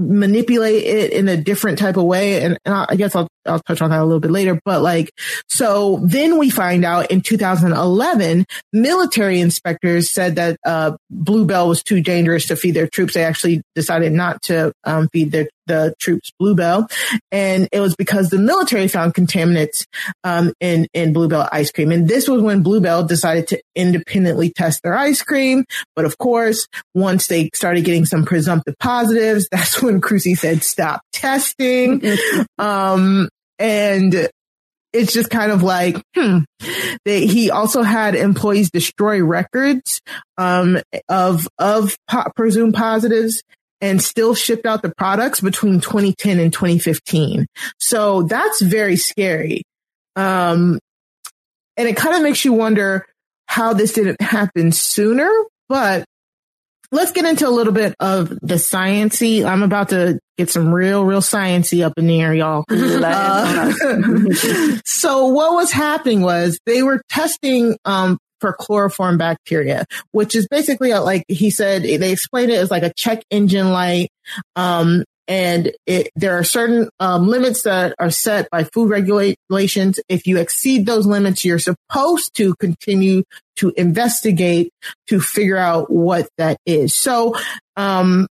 [SPEAKER 1] manipulate it in a different type of way. And, and I guess I'll, I'll touch on that a little bit later. But like, so then we find out in 2011, military inspectors said that, uh, Bluebell was too dangerous to feed their troops. They actually decided not to, um, feed their, the troops Bluebell. And it was because the military found contaminants, um, in, in Bluebell ice cream. And this was when Bluebell decided to independently test their ice cream. But of course, once they started getting some presumptive positives, that's when Kruse said, stop testing. um, and it's just kind of like, hmm. They, he also had employees destroy records, um, of, of po- presumed positives and still shipped out the products between 2010 and 2015. So that's very scary. Um, and it kind of makes you wonder how this didn't happen sooner, but let's get into a little bit of the sciency. I'm about to get some real, real sciency up in the air, y'all. Uh, so what was happening was they were testing, um, for chloroform bacteria, which is basically a, like he said, they explained it as like a check engine light. Um, and it, there are certain um, limits that are set by food regulations. If you exceed those limits, you're supposed to continue to investigate to figure out what that is. So, um,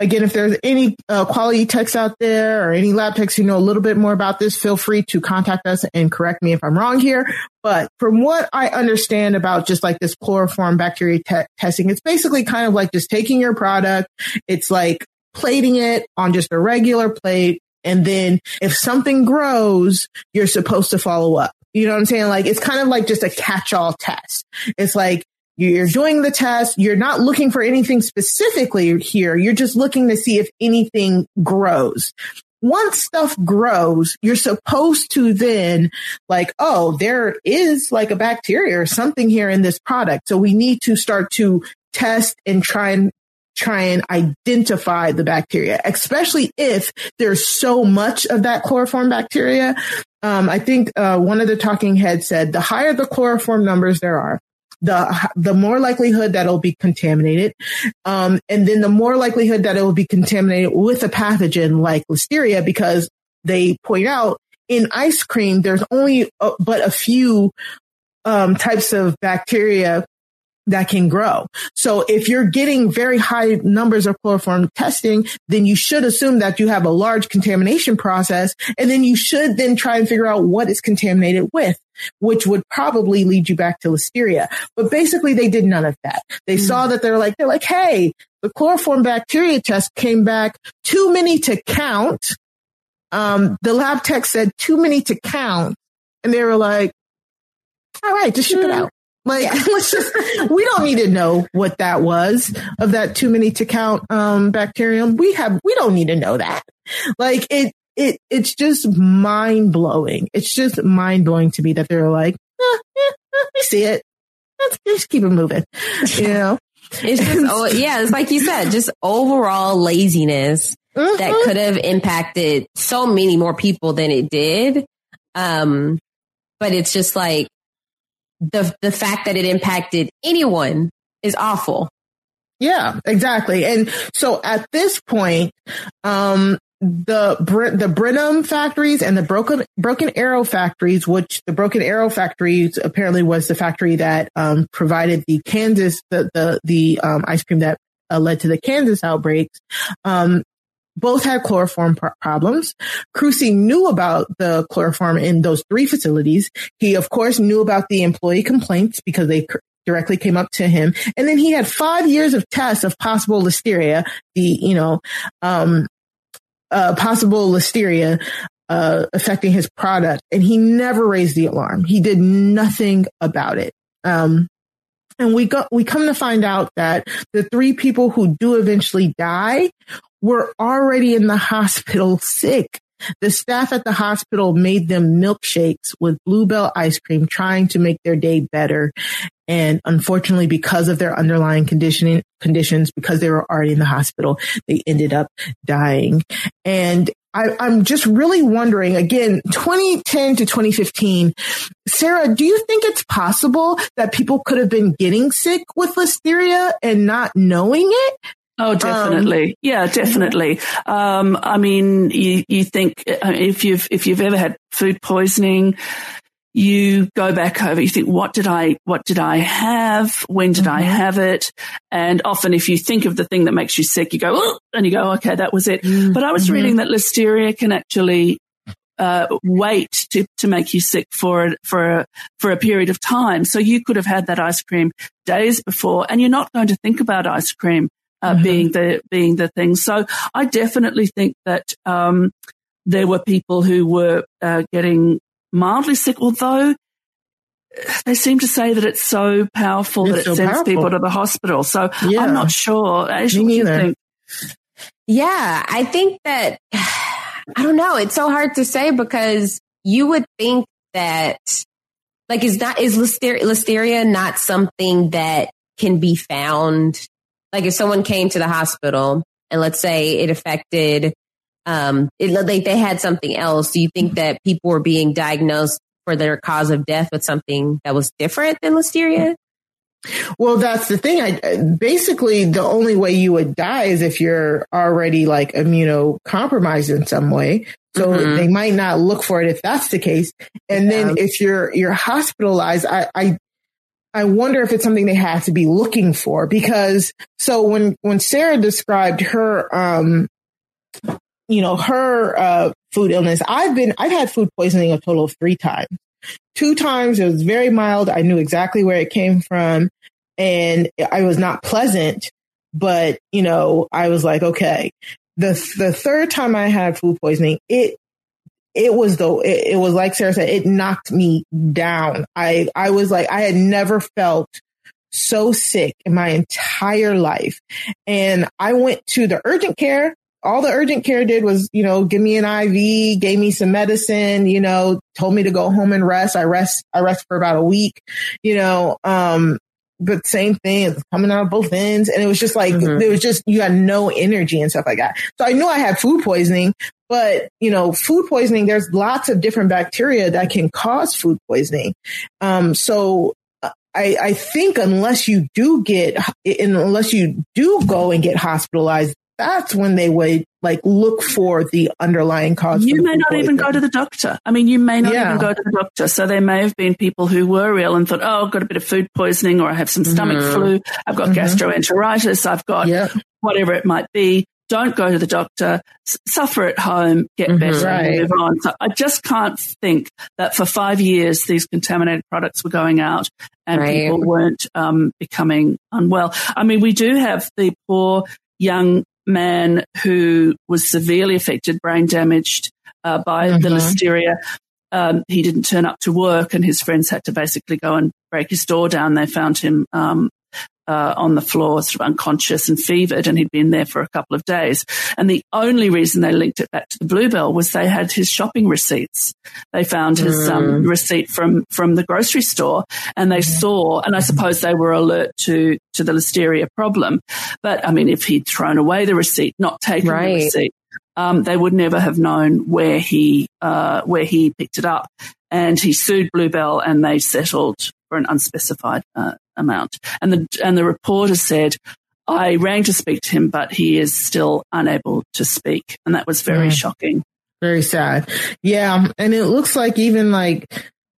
[SPEAKER 1] again, if there's any uh, quality techs out there or any lab techs who know a little bit more about this, feel free to contact us and correct me if I'm wrong here. But from what I understand about just like this chloroform bacteria te- testing, it's basically kind of like just taking your product. It's like plating it on just a regular plate. And then if something grows, you're supposed to follow up. You know what I'm saying? Like it's kind of like just a catch all test. It's like you're doing the test. You're not looking for anything specifically here. You're just looking to see if anything grows. Once stuff grows, you're supposed to then like, oh, there is like a bacteria or something here in this product. So we need to start to test and try and try and identify the bacteria, especially if there's so much of that chloroform bacteria. Um, I think uh, one of the talking heads said the higher the chloroform numbers there are, the the more likelihood that it'll be contaminated, um, and then the more likelihood that it will be contaminated with a pathogen like listeria, because they point out in ice cream there's only a, but a few um, types of bacteria that can grow. So if you're getting very high numbers of chloroform testing, then you should assume that you have a large contamination process. And then you should then try and figure out what it's contaminated with, which would probably lead you back to listeria. But basically they did none of that. They mm. saw that they're like, they're like, Hey, the chloroform bacteria test came back too many to count. Um, the lab tech said too many to count. And they were like, all right, just ship it out. Like,
[SPEAKER 3] Yeah.
[SPEAKER 1] let's just, we don't need to know what that was of that too many to count, um, bacterium. We have, we don't need to know that. Like it, it, it's just mind blowing. It's just mind blowing to me that they're like, eh, eh, eh, see it. Let's just keep it moving. You know?
[SPEAKER 3] It's just, oh, yeah, it's like you said, just overall laziness that
[SPEAKER 1] Mhm.
[SPEAKER 3] could have impacted so many more people than it did. Um, but it's just like the the fact that it impacted anyone is awful.
[SPEAKER 1] Yeah, exactly. And so at this point, um, the Br- the Brenham factories and the Broken Broken Arrow factories, which the Broken Arrow factories apparently was the factory that um, provided the Kansas the the the um, ice cream that uh, led to the Kansas outbreaks. Um, both had chloroform pro- problems. Kruse knew about the chloroform in those three facilities. He, of course, knew about the employee complaints because they cr- directly came up to him. And then he had five years of tests of possible listeria, the, you know, um, uh, possible listeria, uh, affecting his product. And he never raised the alarm. He did nothing about it. Um, and we go, we come to find out that the three people who do eventually die were already in the hospital sick. The staff at the hospital made them milkshakes with Bluebell ice cream, trying to make their day better. And unfortunately, because of their underlying conditioning conditions, because they were already in the hospital, they ended up dying. And I, I'm just really wondering again, 2010 to 2015, Sarah, do you think it's possible that people could have been getting sick with listeria and not knowing it?
[SPEAKER 2] Oh, definitely. yeah, definitely. Um, I mean, you, you think uh, if you've, if you've ever had food poisoning, you go back over, you think, what did I, what did I have? When did I have it? And often if you think of the thing that makes you sick, you go, oh, and you go, okay, that was it. But I was reading that listeria can actually uh, wait to, to make you sick for for a, for a period of time. So you could have had that ice cream days before, and you're not going to think about ice cream uh, being the being the thing. So I definitely think that um, there were people who were uh, getting mildly sick, although. They seem to say that it's so powerful
[SPEAKER 1] It's
[SPEAKER 2] that it
[SPEAKER 1] so
[SPEAKER 2] sends people to the hospital. So
[SPEAKER 1] Yeah.
[SPEAKER 2] I'm not sure. Actually,
[SPEAKER 1] Me
[SPEAKER 2] what do you
[SPEAKER 1] neither.
[SPEAKER 2] think?
[SPEAKER 3] Yeah, I think that I don't know. It's so hard to say because you would think that like is not is listeria, listeria not something that can be found like if someone came to the hospital and let's say it affected um it like they had something else do you think that people were being diagnosed for their cause of death with something that was different than listeria
[SPEAKER 1] Well, that's the thing. I basically the only way you would die is if you're already like immunocompromised in some way. So
[SPEAKER 3] Mhm.
[SPEAKER 1] they might not look for it if that's the case. And then if you're you're hospitalized, I, I I wonder if it's something they have to be looking for because so when when Sarah described her um you know her uh food illness, I've been I've had food poisoning a total of 3 times two times. It was very mild. I knew exactly where it came from and I was not pleasant, but you know, I was like, okay. The, the third time I had food poisoning, it, it was though, it, it was like Sarah said, it knocked me down. I, I was like, I had never felt so sick in my entire life. And I went to the urgent care all the urgent care did was, you know, give me an IV, gave me some medicine, you know, told me to go home and rest. I rest, I rest for about a week, you know, um, but same thing, coming out of both ends. And it was just like, there was just, you had no energy and stuff like that. So I knew I had food poisoning, but you know, food poisoning, there's lots of different bacteria that can cause food poisoning. Um, so uh, I, I think unless you do get, unless you do go and get hospitalized, that's when they would like look for the underlying cause.
[SPEAKER 2] You may not even go to the doctor. I mean, you may not
[SPEAKER 1] Yeah.
[SPEAKER 2] even go to the doctor. So there may have been people who were ill and thought, oh, I've got a bit of food poisoning or I have some stomach
[SPEAKER 1] Mhm.
[SPEAKER 2] flu. I've got
[SPEAKER 1] Mhm.
[SPEAKER 2] gastroenteritis. I've got whatever it might be. Don't go to the doctor. S- suffer at home. Get
[SPEAKER 1] Mhm.
[SPEAKER 2] better
[SPEAKER 1] Right.
[SPEAKER 2] and move on. So I just can't think that for five years these contaminated products were going out and
[SPEAKER 3] Right.
[SPEAKER 2] people weren't um, becoming unwell. I mean, we do have the poor young man who was severely affected, brain damaged uh, by the
[SPEAKER 1] Mhm.
[SPEAKER 2] listeria. um, he didn't turn up to work, and his friends had to basically go and break his door down. They found him um, uh, on the floor, sort of unconscious and fevered, and he'd been there for a couple of days. And the only reason they linked it back to the Bluebell was they had his shopping receipts. They found his um,
[SPEAKER 3] Mm.
[SPEAKER 2] receipt from from the grocery store, and they saw, and I suppose they were alert to to the listeria problem. But I mean, if he'd thrown away the receipt, not taken
[SPEAKER 3] Right.
[SPEAKER 2] the receipt, um, they would never have known where he uh, where he picked it up. And he sued Bluebell, and they settled for an unspecified uh, amount. And the and the reporter said, "I rang to speak to him, but he is still unable to speak," and that was very
[SPEAKER 1] Mm.
[SPEAKER 2] shocking.
[SPEAKER 1] Very sad. Yeah. And it looks like even like,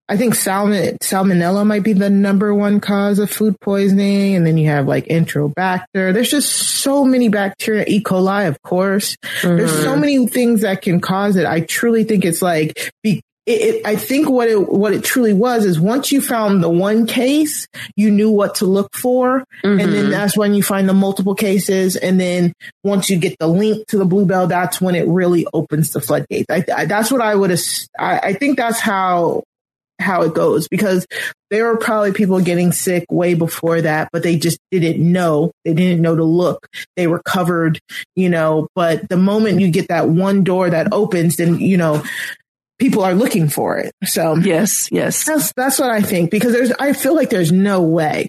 [SPEAKER 1] I think salmon, salmonella might be the number one cause of food poisoning. And then you have like enterobacter. There's just so many bacteria, E. coli, of course. There's so
[SPEAKER 3] Mhm.
[SPEAKER 1] many things that can cause it. I truly think it's like, be, it, it, I think what it what it truly was is once you found the one case, you knew what to look for, and then
[SPEAKER 3] Mhm.
[SPEAKER 1] that's when you find the multiple cases, and then once you get the link to the bluebell, that's when it really opens the floodgates. I, I, that's what I would. I, I think that's how how it goes because there were probably people getting sick way before that, but they just didn't know. They didn't know to look. They were covered, you know. But the moment you get that one door that opens, then you know people are looking for it. So
[SPEAKER 2] yes, yes,
[SPEAKER 1] that's that's what I think because there's I feel like there's no way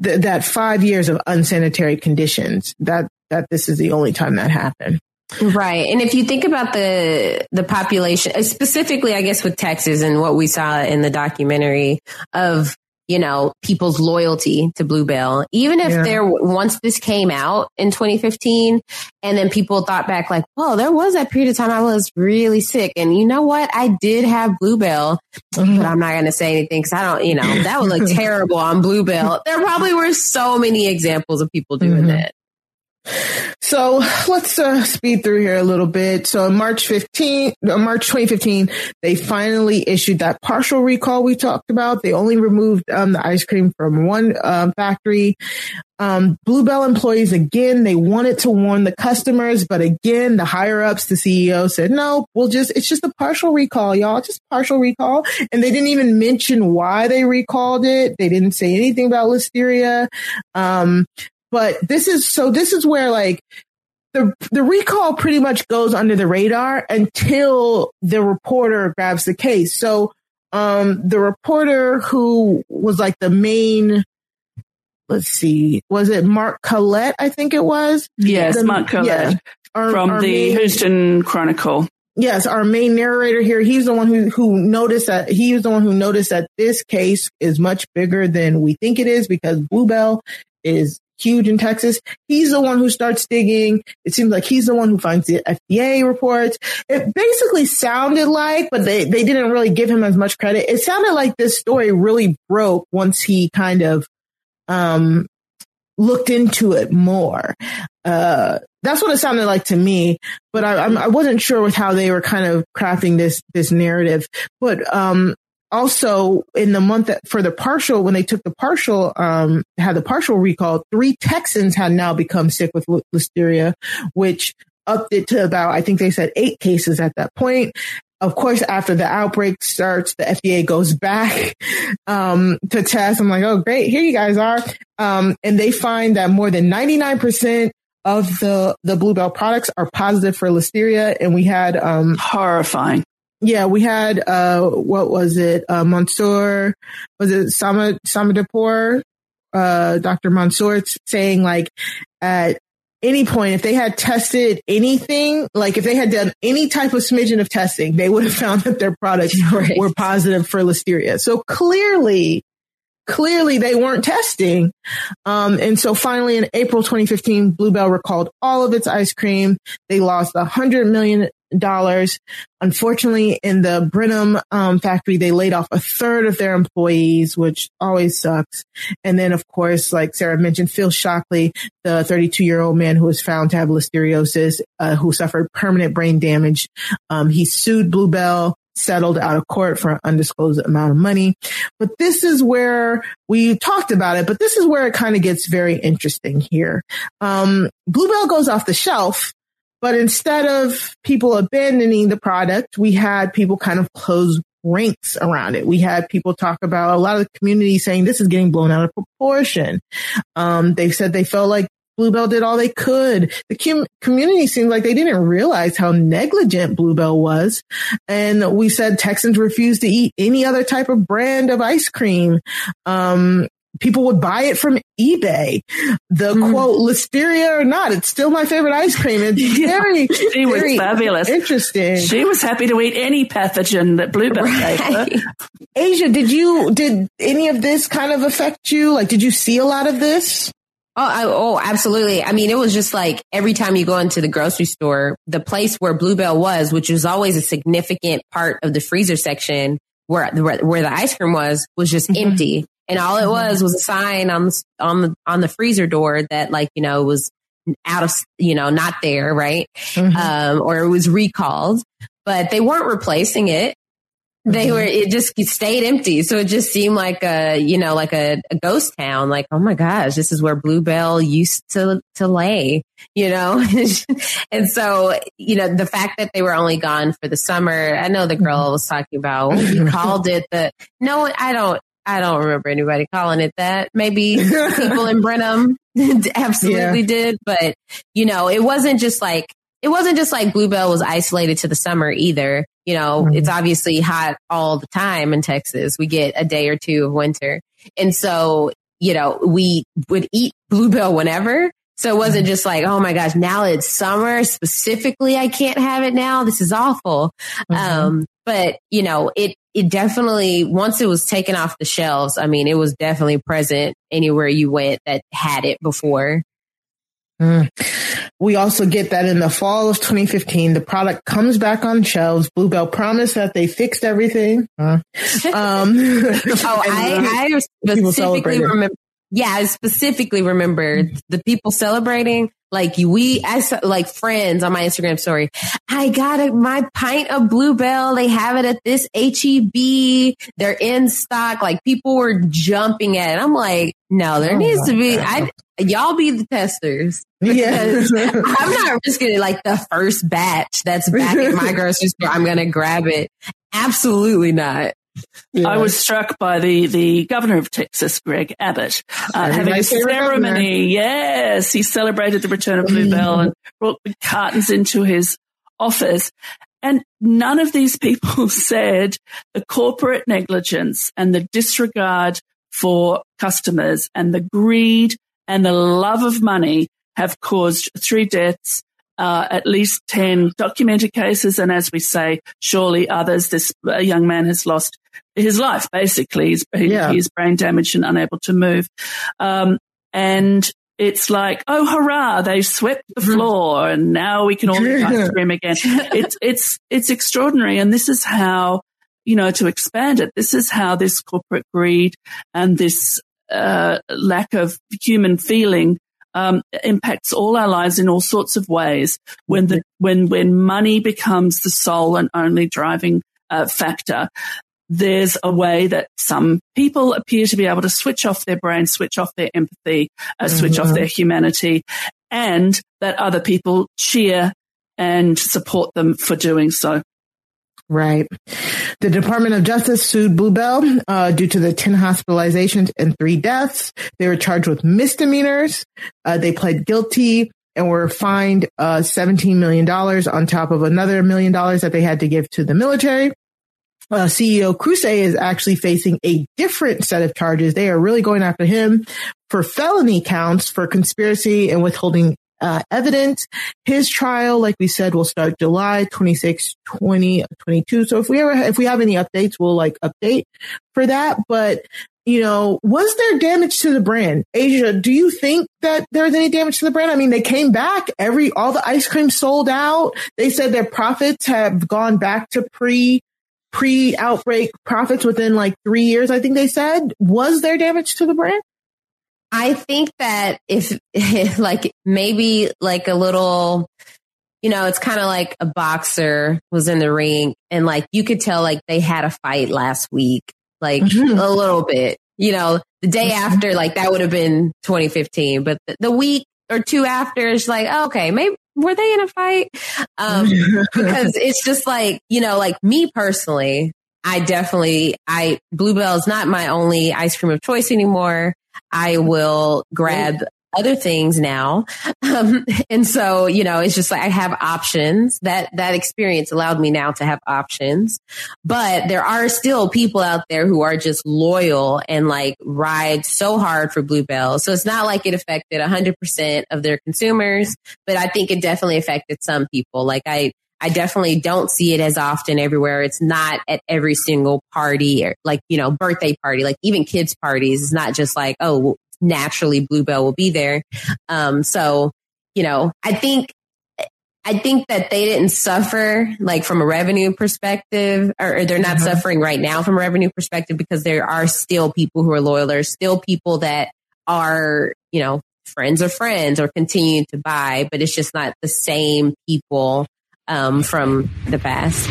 [SPEAKER 1] that that five years of unsanitary conditions that that this is the only time that happened.
[SPEAKER 3] Right. And if you think about the the population, specifically I guess with Texas and what we saw in the documentary of, you know, people's loyalty to Bluebell, even if
[SPEAKER 1] Yeah.
[SPEAKER 3] there once this came out in 2015 and then people thought back like, "Oh, there was that period of time I was really sick and you know what? I did have Bluebell, but I'm not going to say anything cuz I don't, you know, that would look terrible on Bluebell." There probably were so many examples of people doing
[SPEAKER 1] Mhm.
[SPEAKER 3] that.
[SPEAKER 1] So let's uh, speed through here a little bit. So on March 15, uh, March 2015, they finally issued that partial recall we talked about. They only removed um, the ice cream from one um, factory. Um, Bluebell employees again, they wanted to warn the customers, but again, the higher ups, the CEO said, no, we'll just, it's just a partial recall, y'all, just partial recall. And they didn't even mention why they recalled it. They didn't say anything about listeria. Um, but this is, so this is where like, the the recall pretty much goes under the radar until the reporter grabs the case. So um the reporter who was like the main let's see, was it Mark Collette, I think it was?
[SPEAKER 2] Yes,
[SPEAKER 1] The-
[SPEAKER 2] Mark Collette
[SPEAKER 1] yeah. Our-
[SPEAKER 2] from
[SPEAKER 1] our
[SPEAKER 2] the
[SPEAKER 1] main-
[SPEAKER 2] Houston Chronicle.
[SPEAKER 1] Yes, our main narrator here, he's the one who, who noticed that he was the one who noticed that this case is much bigger than we think it is because Bluebell is huge in Texas. He's the one who starts digging. It seems like he's the one who finds the FDA reports. It basically sounded like, but they, they didn't really give him as much credit. It sounded like this story really broke once he kind of, um, looked into it more. Uh, that's what it sounded like to me, but I, I'm- wasn't sure with how they were kind of crafting this, this narrative. But, um, also in the month that, for the partial, when they took the partial, um, had the partial recall, three Texans had now become sick with listeria, which upped it to about, I think they said eight cases at that point. Of course, after the outbreak starts, the FDA goes back um, to test. I'm like, oh, great, here you guys are, um, and they find that more than 99 percent of the the Bluebell products are positive for listeria, and we had um,
[SPEAKER 2] horrifying.
[SPEAKER 1] Yeah, we had uh, what was it? Uh, Mansour was it Sama Samadapur? Uh, Dr. Mansour saying like at any point, if they had tested anything, like if they had done any type of smidgen of testing, they would have found that their products were positive for listeria. So clearly, clearly they weren't testing. Um, and so finally in April 2015, Bluebell recalled all of its ice cream. They lost a hundred million dollars. Unfortunately, in the Brenham um, factory, they laid off a third of their employees, which always sucks. And then, of course, like Sarah mentioned, Phil Shockley, the 32 year old man who was found to have listeriosis, uh, who suffered permanent brain damage. Um, he sued Bluebell settled out of court for an undisclosed amount of money. But this is where we talked about it, but this is where it kind of gets very interesting here. Um, Bluebell goes off the shelf, but instead of people abandoning the product, we had people kind of close ranks around it. We had people talk about a lot of the community saying this is getting blown out of proportion. Um, they said they felt like Bluebell did all they could. The com- community seemed like they didn't realize how negligent Bluebell was. And we said Texans refused to eat any other type of brand of ice cream. Um, people would buy it from eBay. The mm. quote, listeria or not, it's still my favorite ice cream. It's yeah, very,
[SPEAKER 2] she
[SPEAKER 1] very
[SPEAKER 2] was fabulous.
[SPEAKER 1] Interesting.
[SPEAKER 2] She was happy to eat any pathogen that Bluebell right. gave her.
[SPEAKER 1] Aysha, did you, did any of this kind of affect you? Like, did you see a lot of this?
[SPEAKER 3] Oh, I, oh, absolutely. I mean, it was just like every time you go into the grocery store, the place where Bluebell was, which was always a significant part of the freezer section where, where the ice cream was, was just mm-hmm. empty. And all it was was a sign on the, on the, on the freezer door that like, you know, was out of, you know, not there, right? Mm-hmm. Um, or it was recalled, but they weren't replacing it. They mm-hmm. were, it just stayed empty. So it just seemed like a, you know, like a, a, ghost town. Like, oh my gosh, this is where Bluebell used to, to lay, you know? and so, you know, the fact that they were only gone for the summer, I know the girl mm-hmm. was talking about, called it the, no, I don't, I don't remember anybody calling it that. Maybe people in Brenham absolutely yeah. did, but you know, it wasn't just like, it wasn't just like Bluebell was isolated to the summer either. You know, mm-hmm. it's obviously hot all the time in Texas. We get a day or two of winter. And so, you know, we would eat Bluebell whenever. So it wasn't just like, oh my gosh, now it's summer specifically. I can't have it now. This is awful. Mm-hmm. Um, but you know, it, it definitely, once it was taken off the shelves, I mean, it was definitely present anywhere you went that had it before.
[SPEAKER 1] Mm. We also get that in the fall of 2015, the product comes back on shelves. Bluebell promised that they fixed everything. Uh, um,
[SPEAKER 3] oh, I, I specifically remember. Yeah, I specifically remember the people celebrating. Like we, as like friends on my Instagram story, I got a, my pint of Bluebell. They have it at this HEB. They're in stock. Like people were jumping at it. I'm like, no, there oh needs to be, I, y'all be the testers. Yeah. I'm not risking it like the first batch that's back at my grocery store. I'm going to grab it. Absolutely not.
[SPEAKER 2] Yeah. I was struck by the, the governor of Texas, Greg Abbott, uh, having a ceremony. Yes, he celebrated the return of Bluebell and brought the cartons into his office. And none of these people said the corporate negligence and the disregard for customers and the greed and the love of money have caused three deaths, uh, at least 10 documented cases. And as we say, surely others, this young man has lost his life, basically. He's, yeah. he's brain damaged and unable to move. Um, and it's like, oh, hurrah, they swept the mm-hmm. floor and now we can all eat ice cream again. It's, it's, it's extraordinary. And this is how, you know, to expand it, this is how this corporate greed and this, uh, lack of human feeling um, impacts all our lives in all sorts of ways. When the when when money becomes the sole and only driving uh, factor, there's a way that some people appear to be able to switch off their brain, switch off their empathy, uh, switch mm-hmm. off their humanity, and that other people cheer and support them for doing so.
[SPEAKER 1] Right. The Department of Justice sued Bluebell uh, due to the 10 hospitalizations and three deaths. They were charged with misdemeanors. Uh, they pled guilty and were fined uh, $17 million on top of another million dollars that they had to give to the military. Uh, CEO Kruse is actually facing a different set of charges. They are really going after him for felony counts for conspiracy and withholding uh, evidence. His trial, like we said, will start July 26, 2022. So if we ever, if we have any updates, we'll like update for that. But, you know, was there damage to the brand? Aysha, do you think that there was any damage to the brand? I mean, they came back every, all the ice cream sold out. They said their profits have gone back to pre, pre outbreak profits within like three years. I think they said, was there damage to the brand?
[SPEAKER 3] I think that if, if like maybe like a little, you know, it's kind of like a boxer was in the ring and like you could tell like they had a fight last week, like mm-hmm. a little bit, you know, the day after, like that would have been 2015, but the, the week or two after it's like, oh, okay, maybe were they in a fight? Um, because it's just like, you know, like me personally, I definitely, I, Bluebell is not my only ice cream of choice anymore. I will grab other things now. Um, and so, you know, it's just like I have options that, that experience allowed me now to have options, but there are still people out there who are just loyal and like ride so hard for Bluebell. So it's not like it affected hundred percent of their consumers, but I think it definitely affected some people. Like I, I definitely don't see it as often everywhere. It's not at every single party or like, you know, birthday party, like even kids parties. It's not just like, oh, naturally Bluebell will be there. Um, so, you know, I think, I think that they didn't suffer like from a revenue perspective, or, or they're not
[SPEAKER 1] Mhm.
[SPEAKER 3] suffering right now from a revenue perspective because there are still people who are loyal. There's still people that are, you know, friends of friends or continue to buy, but it's just not the same people um, from the past.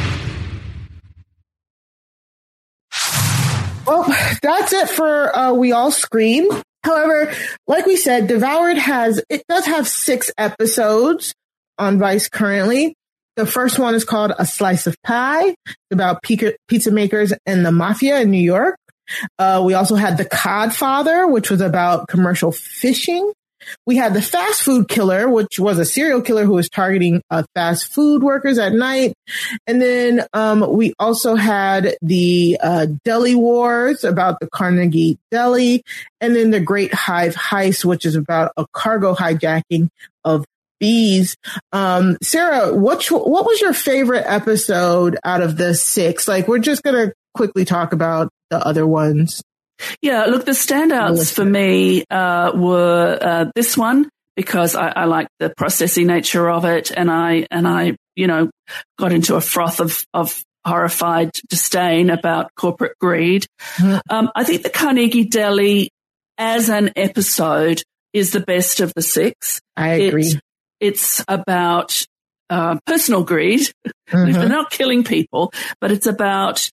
[SPEAKER 1] Well, that's it for uh, We All Scream. However, like we said, Devoured has, it does have six episodes on Vice currently. The first one is called A Slice of Pie, about pizza pizza makers and the mafia in New York. Uh, we also had The Codfather, which was about commercial fishing. We had the fast food killer, which was a serial killer who was targeting uh, fast food workers at night. And then um, we also had the uh, Deli Wars about the Carnegie Deli, and then the Great Hive Heist, which is about a cargo hijacking of bees. Um, Sarah, what what was your favorite episode out of the six? Like, we're just gonna quickly talk about the other ones.
[SPEAKER 2] Yeah, look, the standouts for me uh, were uh, this one because I, I like the processy nature of it, and I and I, you know, got into a froth of of horrified disdain about corporate greed. Um, I think the Carnegie Deli as an episode is the best of the six.
[SPEAKER 1] I agree.
[SPEAKER 2] It's, it's about uh, personal greed. They're not killing people, but it's about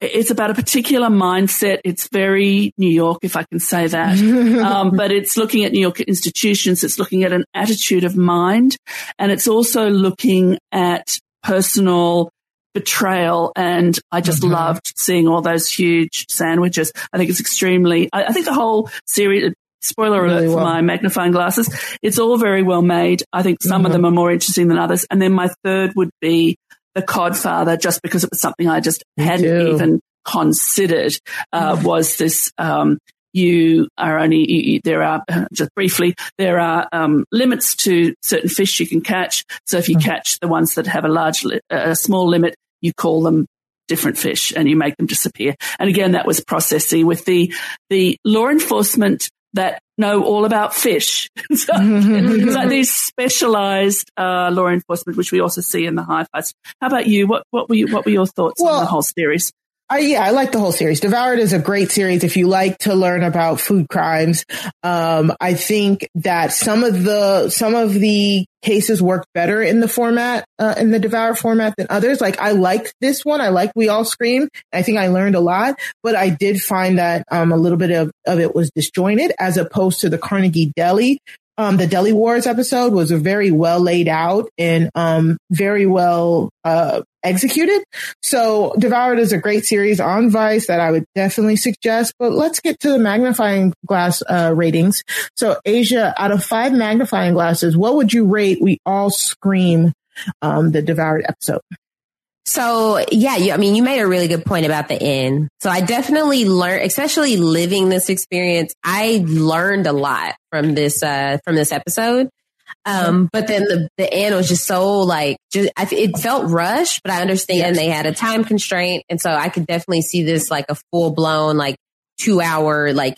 [SPEAKER 2] it's about a particular mindset. It's very New York, if I can say that. um, but it's looking at New York institutions. It's looking at an attitude of mind. And it's also looking at personal betrayal. And I just
[SPEAKER 1] Mm-hmm.
[SPEAKER 2] loved seeing all those huge sandwiches. I think it's extremely, I, I think the whole series, spoiler alert for
[SPEAKER 1] well.
[SPEAKER 2] my magnifying glasses, it's all very well made. I think some of
[SPEAKER 1] Mhm.
[SPEAKER 2] them are more interesting than others. And then my third would be the Codfather, just because it was something I just hadn't
[SPEAKER 1] too.
[SPEAKER 2] even considered, uh, was this, um, you are only, you, you- there are, uh, just briefly, there are, um, limits to certain fish you can catch. So if you catch the ones that have a large, li- a small limit, you call them different fish and you make them disappear. And again, that was processy with the, the law enforcement that know all about fish. so, it's like these specialized, uh, law enforcement, which we also see in the Hive Heist. How about you? What, what were you, what were your thoughts on the whole series?
[SPEAKER 1] I, yeah, I like the whole series. Devoured is a great series if you like to learn about food crimes. Um, I think that some of the some of the cases work better in the format uh, in the Devoured format than others. Like I liked this one. I like We All Scream. I think I learned a lot, but I did find that um, a little bit of, of it was disjointed as opposed to the Carnegie Deli. Um, the Deli Wars episode was very well laid out and um, very well uh, executed. So Devoured is a great series on Vice that I would definitely suggest. But let's get to the magnifying glass uh, ratings. So Aysha, out of five magnifying glasses, what would you rate? We all scream um, the Devoured episode.
[SPEAKER 3] So yeah, you, I mean, you made a really good point about the end. So I definitely learned, especially living this experience, I learned a lot from this, uh, from this episode. Um, but then the, the end was just so like, just, I, it felt rushed, but I understand they had a time constraint. And so I could definitely see this like a full blown, like two hour, like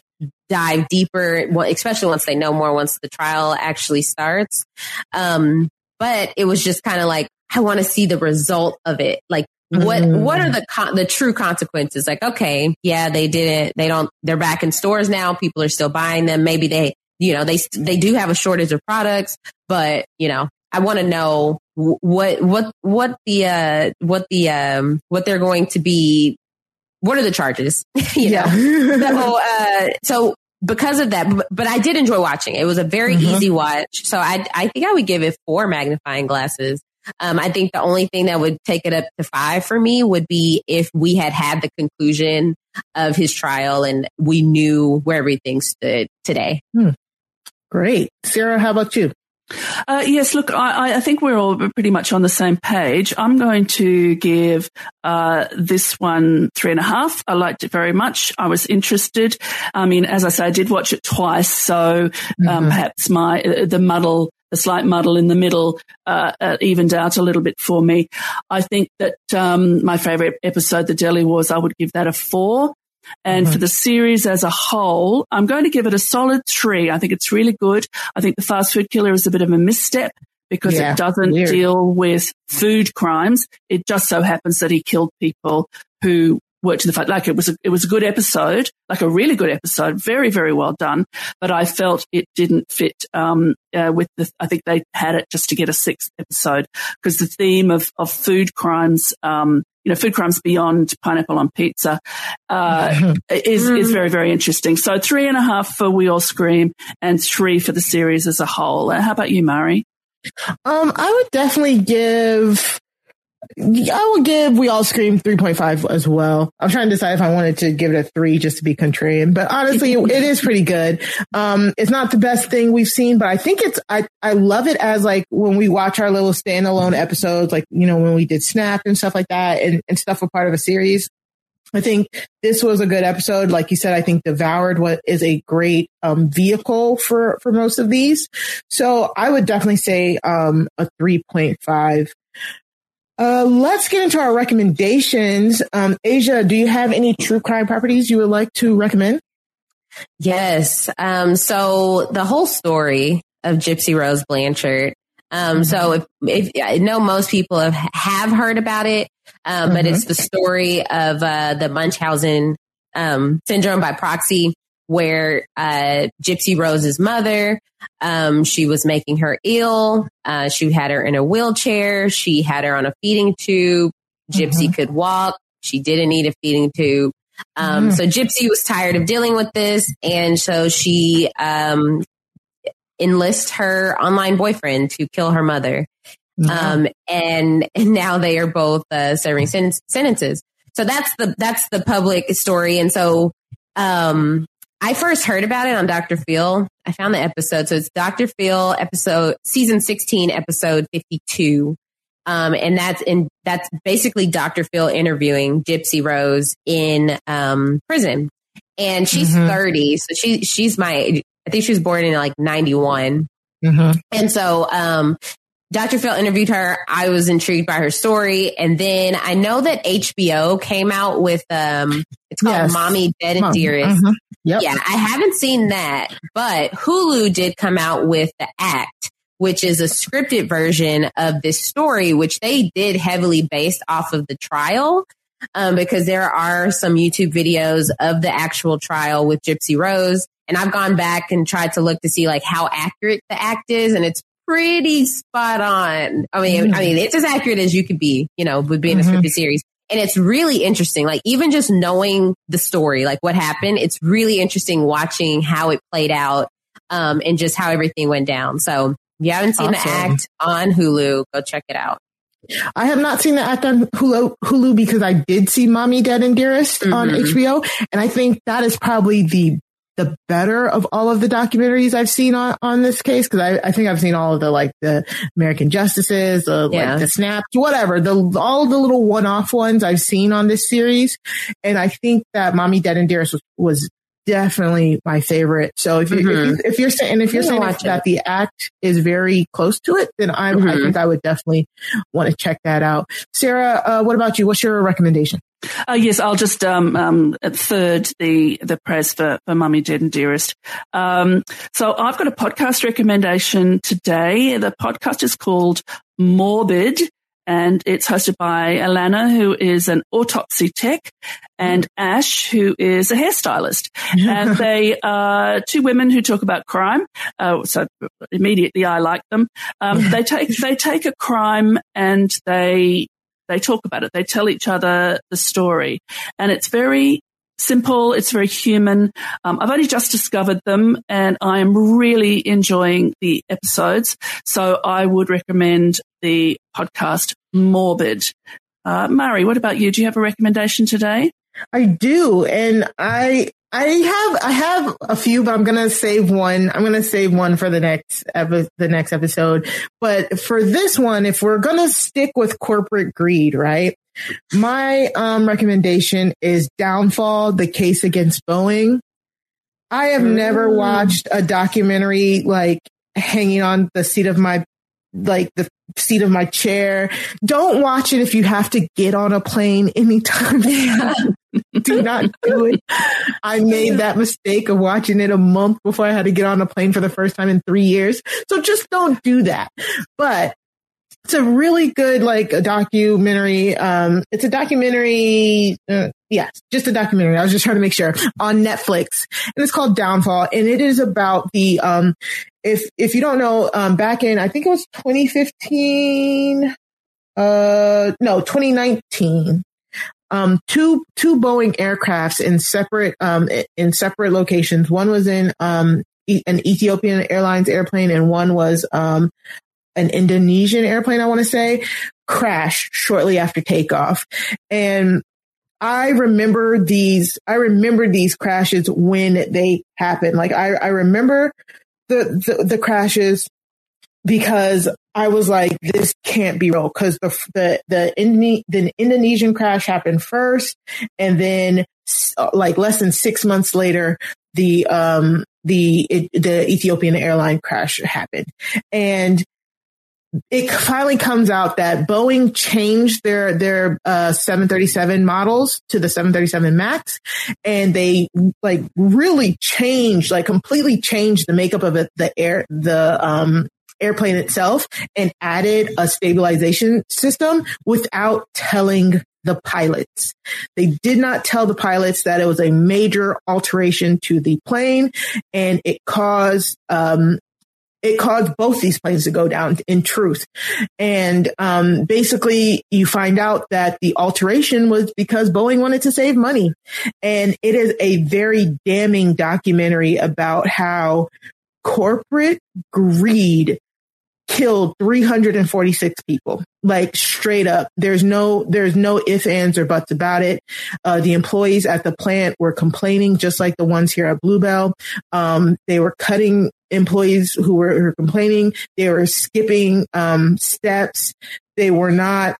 [SPEAKER 3] dive deeper, especially once they know more, once the trial actually starts. Um, but it was just kind of like, I want to see the result of it. Like, what
[SPEAKER 1] Mm.
[SPEAKER 3] what are the con- the true consequences? Like, okay, yeah, they didn't. They don't. They're back in stores now. People are still buying them. Maybe they, you know, they they do have a shortage of products, but you know, I want to know what what what the uh what the um what they're going to be. What are the charges? you
[SPEAKER 1] Yeah.
[SPEAKER 3] know. so uh, so because of that, but, but I did enjoy watching. It was a very
[SPEAKER 1] Mhm.
[SPEAKER 3] easy watch. So I I think I would give it four magnifying glasses. Um, I think the only thing that would take it up to five for me would be if we had had the conclusion of his trial and we knew where everything stood today.
[SPEAKER 1] Hmm. Great. Sarah, how about you?
[SPEAKER 2] Uh, yes, look, I, I, think we're all pretty much on the same page. I'm going to give uh, this one three and a half. I liked it very much. I was interested. I mean, as I say, I did watch it twice, so um, mm-hmm. perhaps my uh, the muddle the slight muddle in the middle uh, uh, evened out a little bit for me. I think that um, my favorite episode, The Deli Wars, I would give that a four. And mm-hmm. for the series as a whole, I'm going to give it a solid three. I think it's really good. I think the fast food killer is a bit of a misstep because yeah, it doesn't weird. deal with food crimes. It just so happens that he killed people who worked in the fact like it was a, it was a good episode, like a really good episode, very very well done. But I felt it didn't fit um, uh, with the. I think they had it just to get a sixth episode because the theme of of food crimes. Um, you know, food crimes beyond pineapple on pizza, uh, is, is very, very interesting. So three and a half for We All Scream and three for the series as a whole. Uh, how about you, Mari?
[SPEAKER 1] Um, I would definitely give I would give We All Scream 3.5 as well. I'm trying to decide if I wanted to give it a three just to be contrarian, but honestly, it is pretty good. Um, it's not the best thing we've seen, but I think it's, I, I love it as like when we watch our little standalone episodes, like, you know, when we did Snap and stuff like that and, and stuff were part of a series. I think this was a good episode. Like you said, I think Devoured what is a great um, vehicle for for most of these. So I would definitely say um, a three point five. Uh, let's get into our recommendations. Um, Aysha, do you have any true crime properties you would like to recommend?
[SPEAKER 3] Yes. Um, so the whole story of Gypsy Rose Blanchard. Um, mm-hmm. so if, if, I know most people have, have heard about it, um, mm-hmm. but it's the story of, uh, the Munchausen, um, syndrome by proxy where uh, Gypsy Rose's mother, um, she was making her ill. Uh, she had her in a wheelchair. She had her on a feeding tube. Gypsy mm-hmm. could walk. She didn't need a feeding tube. Um, mm. So Gypsy was tired of dealing with this, and so she um, enlists her online boyfriend to kill her mother. Mm-hmm. Um, and, and now they are both uh, serving sen- sentences. So that's the that's the public story, and so um, I first heard about it on Dr. Phil. I found the episode. So it's Dr. Phil episode, season 16, episode 52. Um, and that's in, that's basically Dr. Phil interviewing Gypsy Rose in, um, prison. And she's mm-hmm. 30. So she, she's my, I think she was born in like 91. Mm-hmm. And so, um, Dr. Phil interviewed her. I was intrigued by her story. And then I know that HBO came out with, um, it's called yes. Mommy Dead and Dearest. Mm-hmm. Yep. Yeah, I haven't seen that, but Hulu did come out with The Act, which is a scripted version of this story, which they did heavily based off of the trial. Um, because there are some YouTube videos of the actual trial with Gypsy Rose. And I've gone back and tried to look to see like how accurate the act is. And it's pretty spot on. I mean, mm-hmm. I mean, it's as accurate as you could be, you know, with being mm-hmm. a scripted series. And it's really interesting. Like even just knowing the story, like what happened, it's really interesting watching how it played out, um, and just how everything went down. So if you haven't seen awesome. the act on Hulu, go check it out.
[SPEAKER 1] I have not seen the act on Hulu, Hulu because I did see Mommy Dead and Dearest mm-hmm. on HBO. And I think that is probably the the better of all of the documentaries I've seen on, on this case. Cause I, I think I've seen all of the like the American Justices, the yeah. like the snaps, whatever, the, all the little one off ones I've seen on this series. And I think that Mommy Dead and Dearest was, was definitely my favorite. So if, mm-hmm. you, if, you, if you're saying, and if you're saying that the act is very close to it, then i mm-hmm. I think I would definitely want to check that out. Sarah, uh, what about you? What's your recommendation?
[SPEAKER 2] Uh, yes, I'll just um, um, third the the press for, for Mummy Dead and Dearest. Um, so I've got a podcast recommendation today. The podcast is called Morbid, and it's hosted by Alana, who is an autopsy tech, and Ash, who is a hairstylist. and they are two women who talk about crime. Uh, so immediately I like them. Um, they take they take a crime and they they talk about it. They tell each other the story, and it's very simple. It's very human. Um, I've only just discovered them and I am really enjoying the episodes. So I would recommend the podcast Morbid. Uh, Mari, what about you? Do you have a recommendation today?
[SPEAKER 1] I do. And I, I have, I have a few, but I'm going to save one. I'm going to save one for the next, epi- the next episode. But for this one, if we're going to stick with corporate greed, right? My, um, recommendation is Downfall, the case against Boeing. I have never watched a documentary like hanging on the seat of my like the seat of my chair. Don't watch it if you have to get on a plane anytime. do not do it. I made that mistake of watching it a month before I had to get on a plane for the first time in three years. So just don't do that. But it's a really good like a documentary. Um, it's a documentary. Uh, yes, just a documentary. I was just trying to make sure on Netflix, and it's called Downfall, and it is about the um, if if you don't know, um, back in I think it was 2015, uh, no, 2019. Um, two two Boeing aircrafts in separate um in separate locations. One was in um an Ethiopian Airlines airplane, and one was um an Indonesian airplane, I want to say, crashed shortly after takeoff. And I remember these, I remember these crashes when they happened. Like I, I remember the, the, the crashes because I was like, this can't be real because the, the, the, Indone- the Indonesian crash happened first. And then like less than six months later, the, um, the, it, the Ethiopian airline crash happened. And it finally comes out that Boeing changed their their uh, 737 models to the 737 Max, and they like really changed, like completely changed the makeup of it, the air the um airplane itself, and added a stabilization system without telling the pilots. They did not tell the pilots that it was a major alteration to the plane, and it caused um, it caused both these planes to go down in truth. And um, basically, you find out that the alteration was because Boeing wanted to save money. And it is a very damning documentary about how corporate greed killed 346 people. Like straight up. There's no there's no ifs ands or buts about it. Uh, the employees at the plant were complaining just like the ones here at bluebell. Um, they were cutting employees who were, who were complaining. They were skipping um, steps. They were not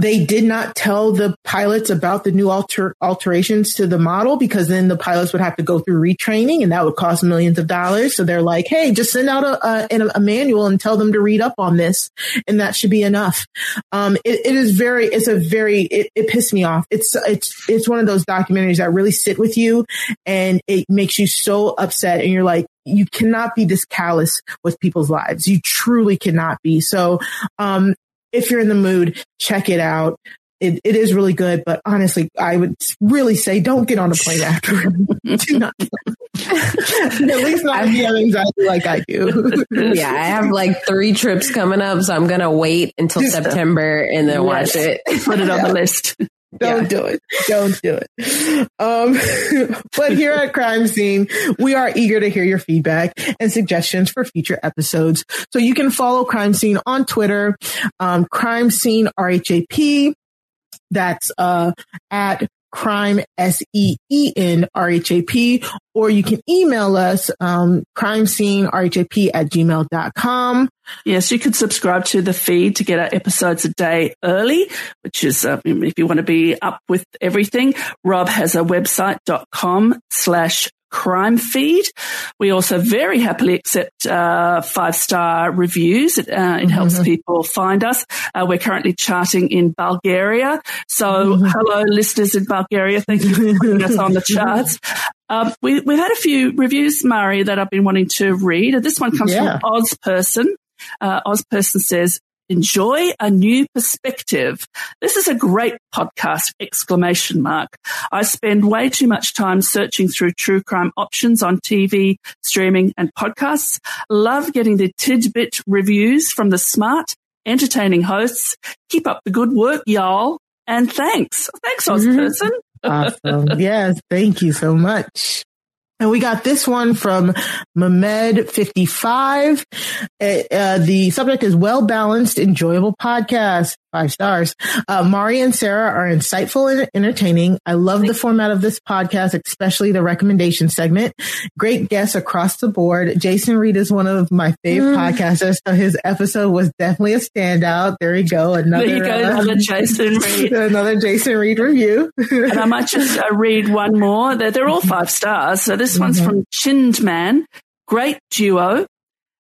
[SPEAKER 1] they did not tell the pilots about the new alter, alterations to the model because then the pilots would have to go through retraining and that would cost millions of dollars. So they're like, Hey, just send out a, a, a manual and tell them to read up on this. And that should be enough. Um, it, it is very, it's a very, it, it pissed me off. It's, it's, it's one of those documentaries that really sit with you and it makes you so upset and you're like, you cannot be this callous with people's lives. You truly cannot be. So, um, if you're in the mood, check it out. It, it is really good, but honestly, I would really say don't get on a plane after. do not. At least not if you have anxiety like I do.
[SPEAKER 3] yeah, I have like three trips coming up, so I'm gonna wait until uh, September and then watch it.
[SPEAKER 2] Put it on the list.
[SPEAKER 1] Don't do it. Don't do it. Um, but here at Crime Seen, we are eager to hear your feedback and suggestions for future episodes. So you can follow Crime Seen on Twitter, um, Crime Seen RHAP. That's, uh, at crime S E E N R H A P, or you can email us, um, crime seen RHAP at gmail.com.
[SPEAKER 2] Yes, you can subscribe to the feed to get our episodes a day early, which is, uh, if you want to be up with everything, Rob has a website.com slash crime feed. We also very happily accept uh, five star reviews. It, uh, it helps
[SPEAKER 1] Mm-hmm.
[SPEAKER 2] people find us. Uh, we're currently charting in Bulgaria. So
[SPEAKER 1] Mm-hmm.
[SPEAKER 2] hello listeners in Bulgaria. Thank you for putting us on the charts. Um, we, we've had a few reviews, Mari, that I've been wanting to read. This one comes
[SPEAKER 1] Yeah.
[SPEAKER 2] from Oz Person. Uh, Oz Person says, enjoy a new perspective. This is a great podcast, exclamation mark. I spend way too much time searching through true crime options on TV, streaming and podcasts. Love getting the tidbit reviews from the smart, entertaining hosts. Keep up the good work, y'all. And thanks. Thanks, Oz mm-hmm. person.
[SPEAKER 1] awesome. Yes. Thank you so much. And we got this one from Mehmed55. Uh, uh, the subject is well balanced, enjoyable podcast. Five stars. Uh, Mari and Sarah are insightful and entertaining. I love the format of this podcast, especially the recommendation segment. Great guests across the board. Jason Reed is one of my favorite mm. podcasters, so his episode was definitely a standout. There you go. Another,
[SPEAKER 2] there you go, uh, another Jason Reed.
[SPEAKER 1] another Jason Reed review.
[SPEAKER 2] and I might just uh, read one more. They're, they're all five stars. So this one's mm-hmm. from Chinned Man. Great duo.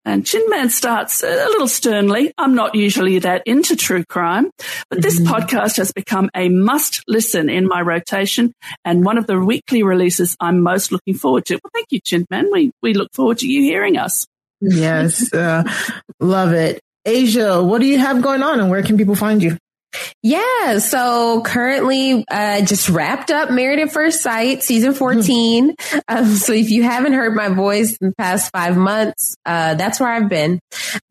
[SPEAKER 2] And Chinned Man starts a little sternly. I'm not usually that into true crime, but this mm-hmm. podcast has become a must listen in my rotation and one of the weekly releases I'm most looking forward to. Well, thank you, Chinned Man. We, we look forward to you hearing us.
[SPEAKER 1] Yes. Uh, love it. Aysha, what do you have going on and where can people find you?
[SPEAKER 3] Yeah. So currently, uh, just wrapped up Married at First Sight season 14. um, so if you haven't heard my voice in the past five months, uh, that's where I've been,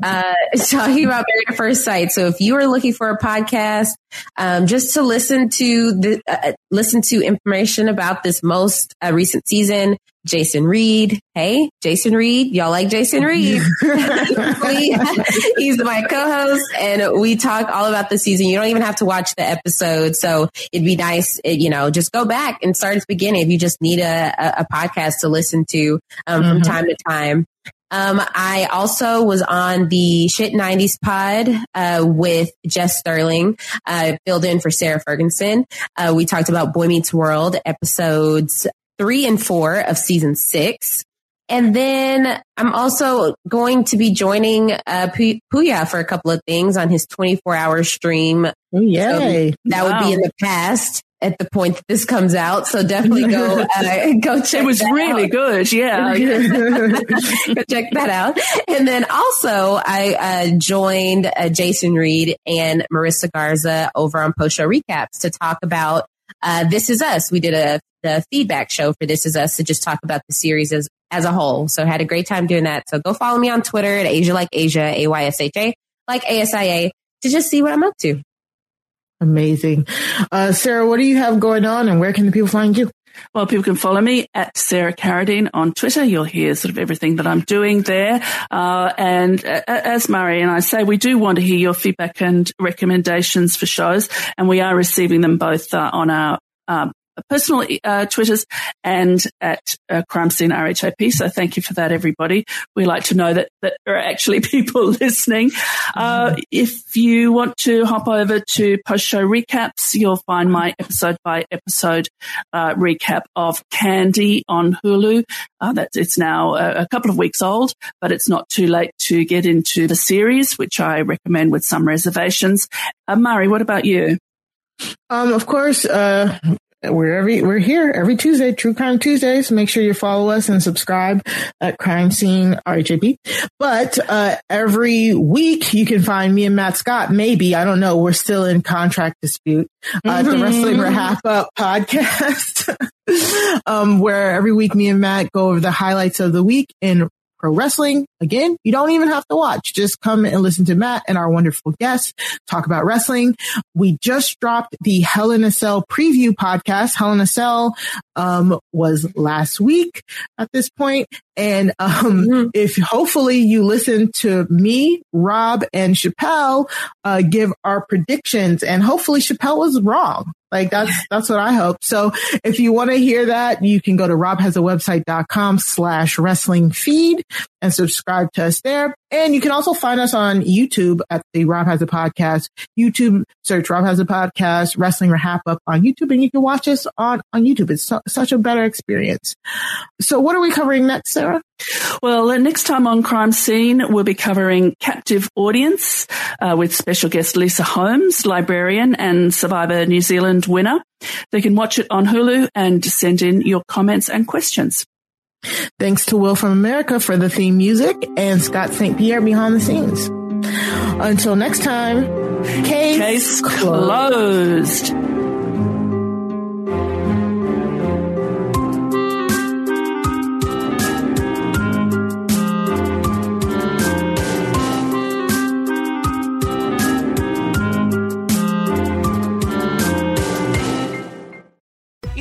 [SPEAKER 3] uh, talking about Married at First Sight. So if you are looking for a podcast, um, just to listen to the, uh, listen to information about this most uh, recent season, Jason Reed. Hey, Jason Reed. Y'all like Jason Reed? He's my co-host and we talk all about the season. You don't even have to watch the episode. So it'd be nice, eh, you know, just go back and start at the beginning if you just need a, a, podcast to listen to um, mm-hmm. from time to time. Um, I also was on the Shit 90s pod uh, with Jess Sterling, uh, filled in for Sarah Ferguson. Uh, we talked about Boy Meets World episodes three and four of season six. And then I'm also going to be joining uh, Puya for a couple of things on his 24 hour stream.
[SPEAKER 1] Oh, yay.
[SPEAKER 3] So that wow. would be in the past at the point that this comes out. So definitely go uh, go check.
[SPEAKER 2] It was really
[SPEAKER 3] out.
[SPEAKER 2] good. Yeah,
[SPEAKER 3] go check that out. And then also I uh, joined uh, Jason Reed and Marissa Garza over on Post Show Recaps to talk about uh, This Is Us. We did a the feedback show for This Is Us to just talk about the series as, as a whole. So had a great time doing that. So go follow me on Twitter at Aysha like Asia, A-Y-S-H-A, like A-S-I-A to just see what I'm up to.
[SPEAKER 1] Amazing. Uh, Sarah, what do you have going on and where can the people find you?
[SPEAKER 2] Well, people can follow me at Sarah Carradine on Twitter. You'll hear sort of everything that I'm doing there. Uh, and uh, as Mari and I say, we do want to hear your feedback and recommendations for shows, and we are receiving them both uh, on our uh, personal uh, Twitters and at uh, Crime Seen RHAP. So thank you for that, everybody. We like to know that, that there are actually people listening. Uh, if you want to hop over to post show recaps, you'll find my episode by episode uh, recap of Candy on Hulu. Uh, that's it's now a, a, couple of weeks old, but it's not too late to get into the series, which I recommend with some reservations. Uh, Mari, what about you?
[SPEAKER 1] Um, of course, uh, we're every we're here every Tuesday, True Crime Tuesdays. Make sure you follow us and subscribe at Crime Seen RHAP. But uh, every week you can find me and Matt Scott. Maybe I don't know. We're still in contract dispute. Uh, mm-hmm. The Wrestling Wrap Up podcast, um, where every week me and Matt go over the highlights of the week in pro wrestling. Again, you don't even have to watch. Just come and listen to Matt and our wonderful guests talk about wrestling. We just dropped the Hell in a Cell preview podcast. Hell in a Cell um, was last week at this point. And um, mm-hmm. if hopefully you listen to me, Rob, and Chappelle uh, give our predictions, and hopefully Chappelle was wrong. Like that's that's what I hope. So if you want to hear that, you can go to robhasawebsite.com slash wrestling feed and subscribe to us there. And you can also find us on YouTube at the Rob Has a Podcast. YouTube, search Rob Has a Podcast, Wrestling Wrap Up on YouTube, and you can watch us on, on YouTube. It's so, such a better experience. So what are we covering next, Sarah?
[SPEAKER 2] Well, uh, next time on Crime Seen, we'll be covering Captive Audience uh, with special guest Lisa Holmes, librarian and Survivor New Zealand winner. They can watch it on Hulu and send in your comments and questions.
[SPEAKER 1] Thanks to Will from America for the theme music and Scott St. Pierre behind the scenes. Until next time, case,
[SPEAKER 2] case closed.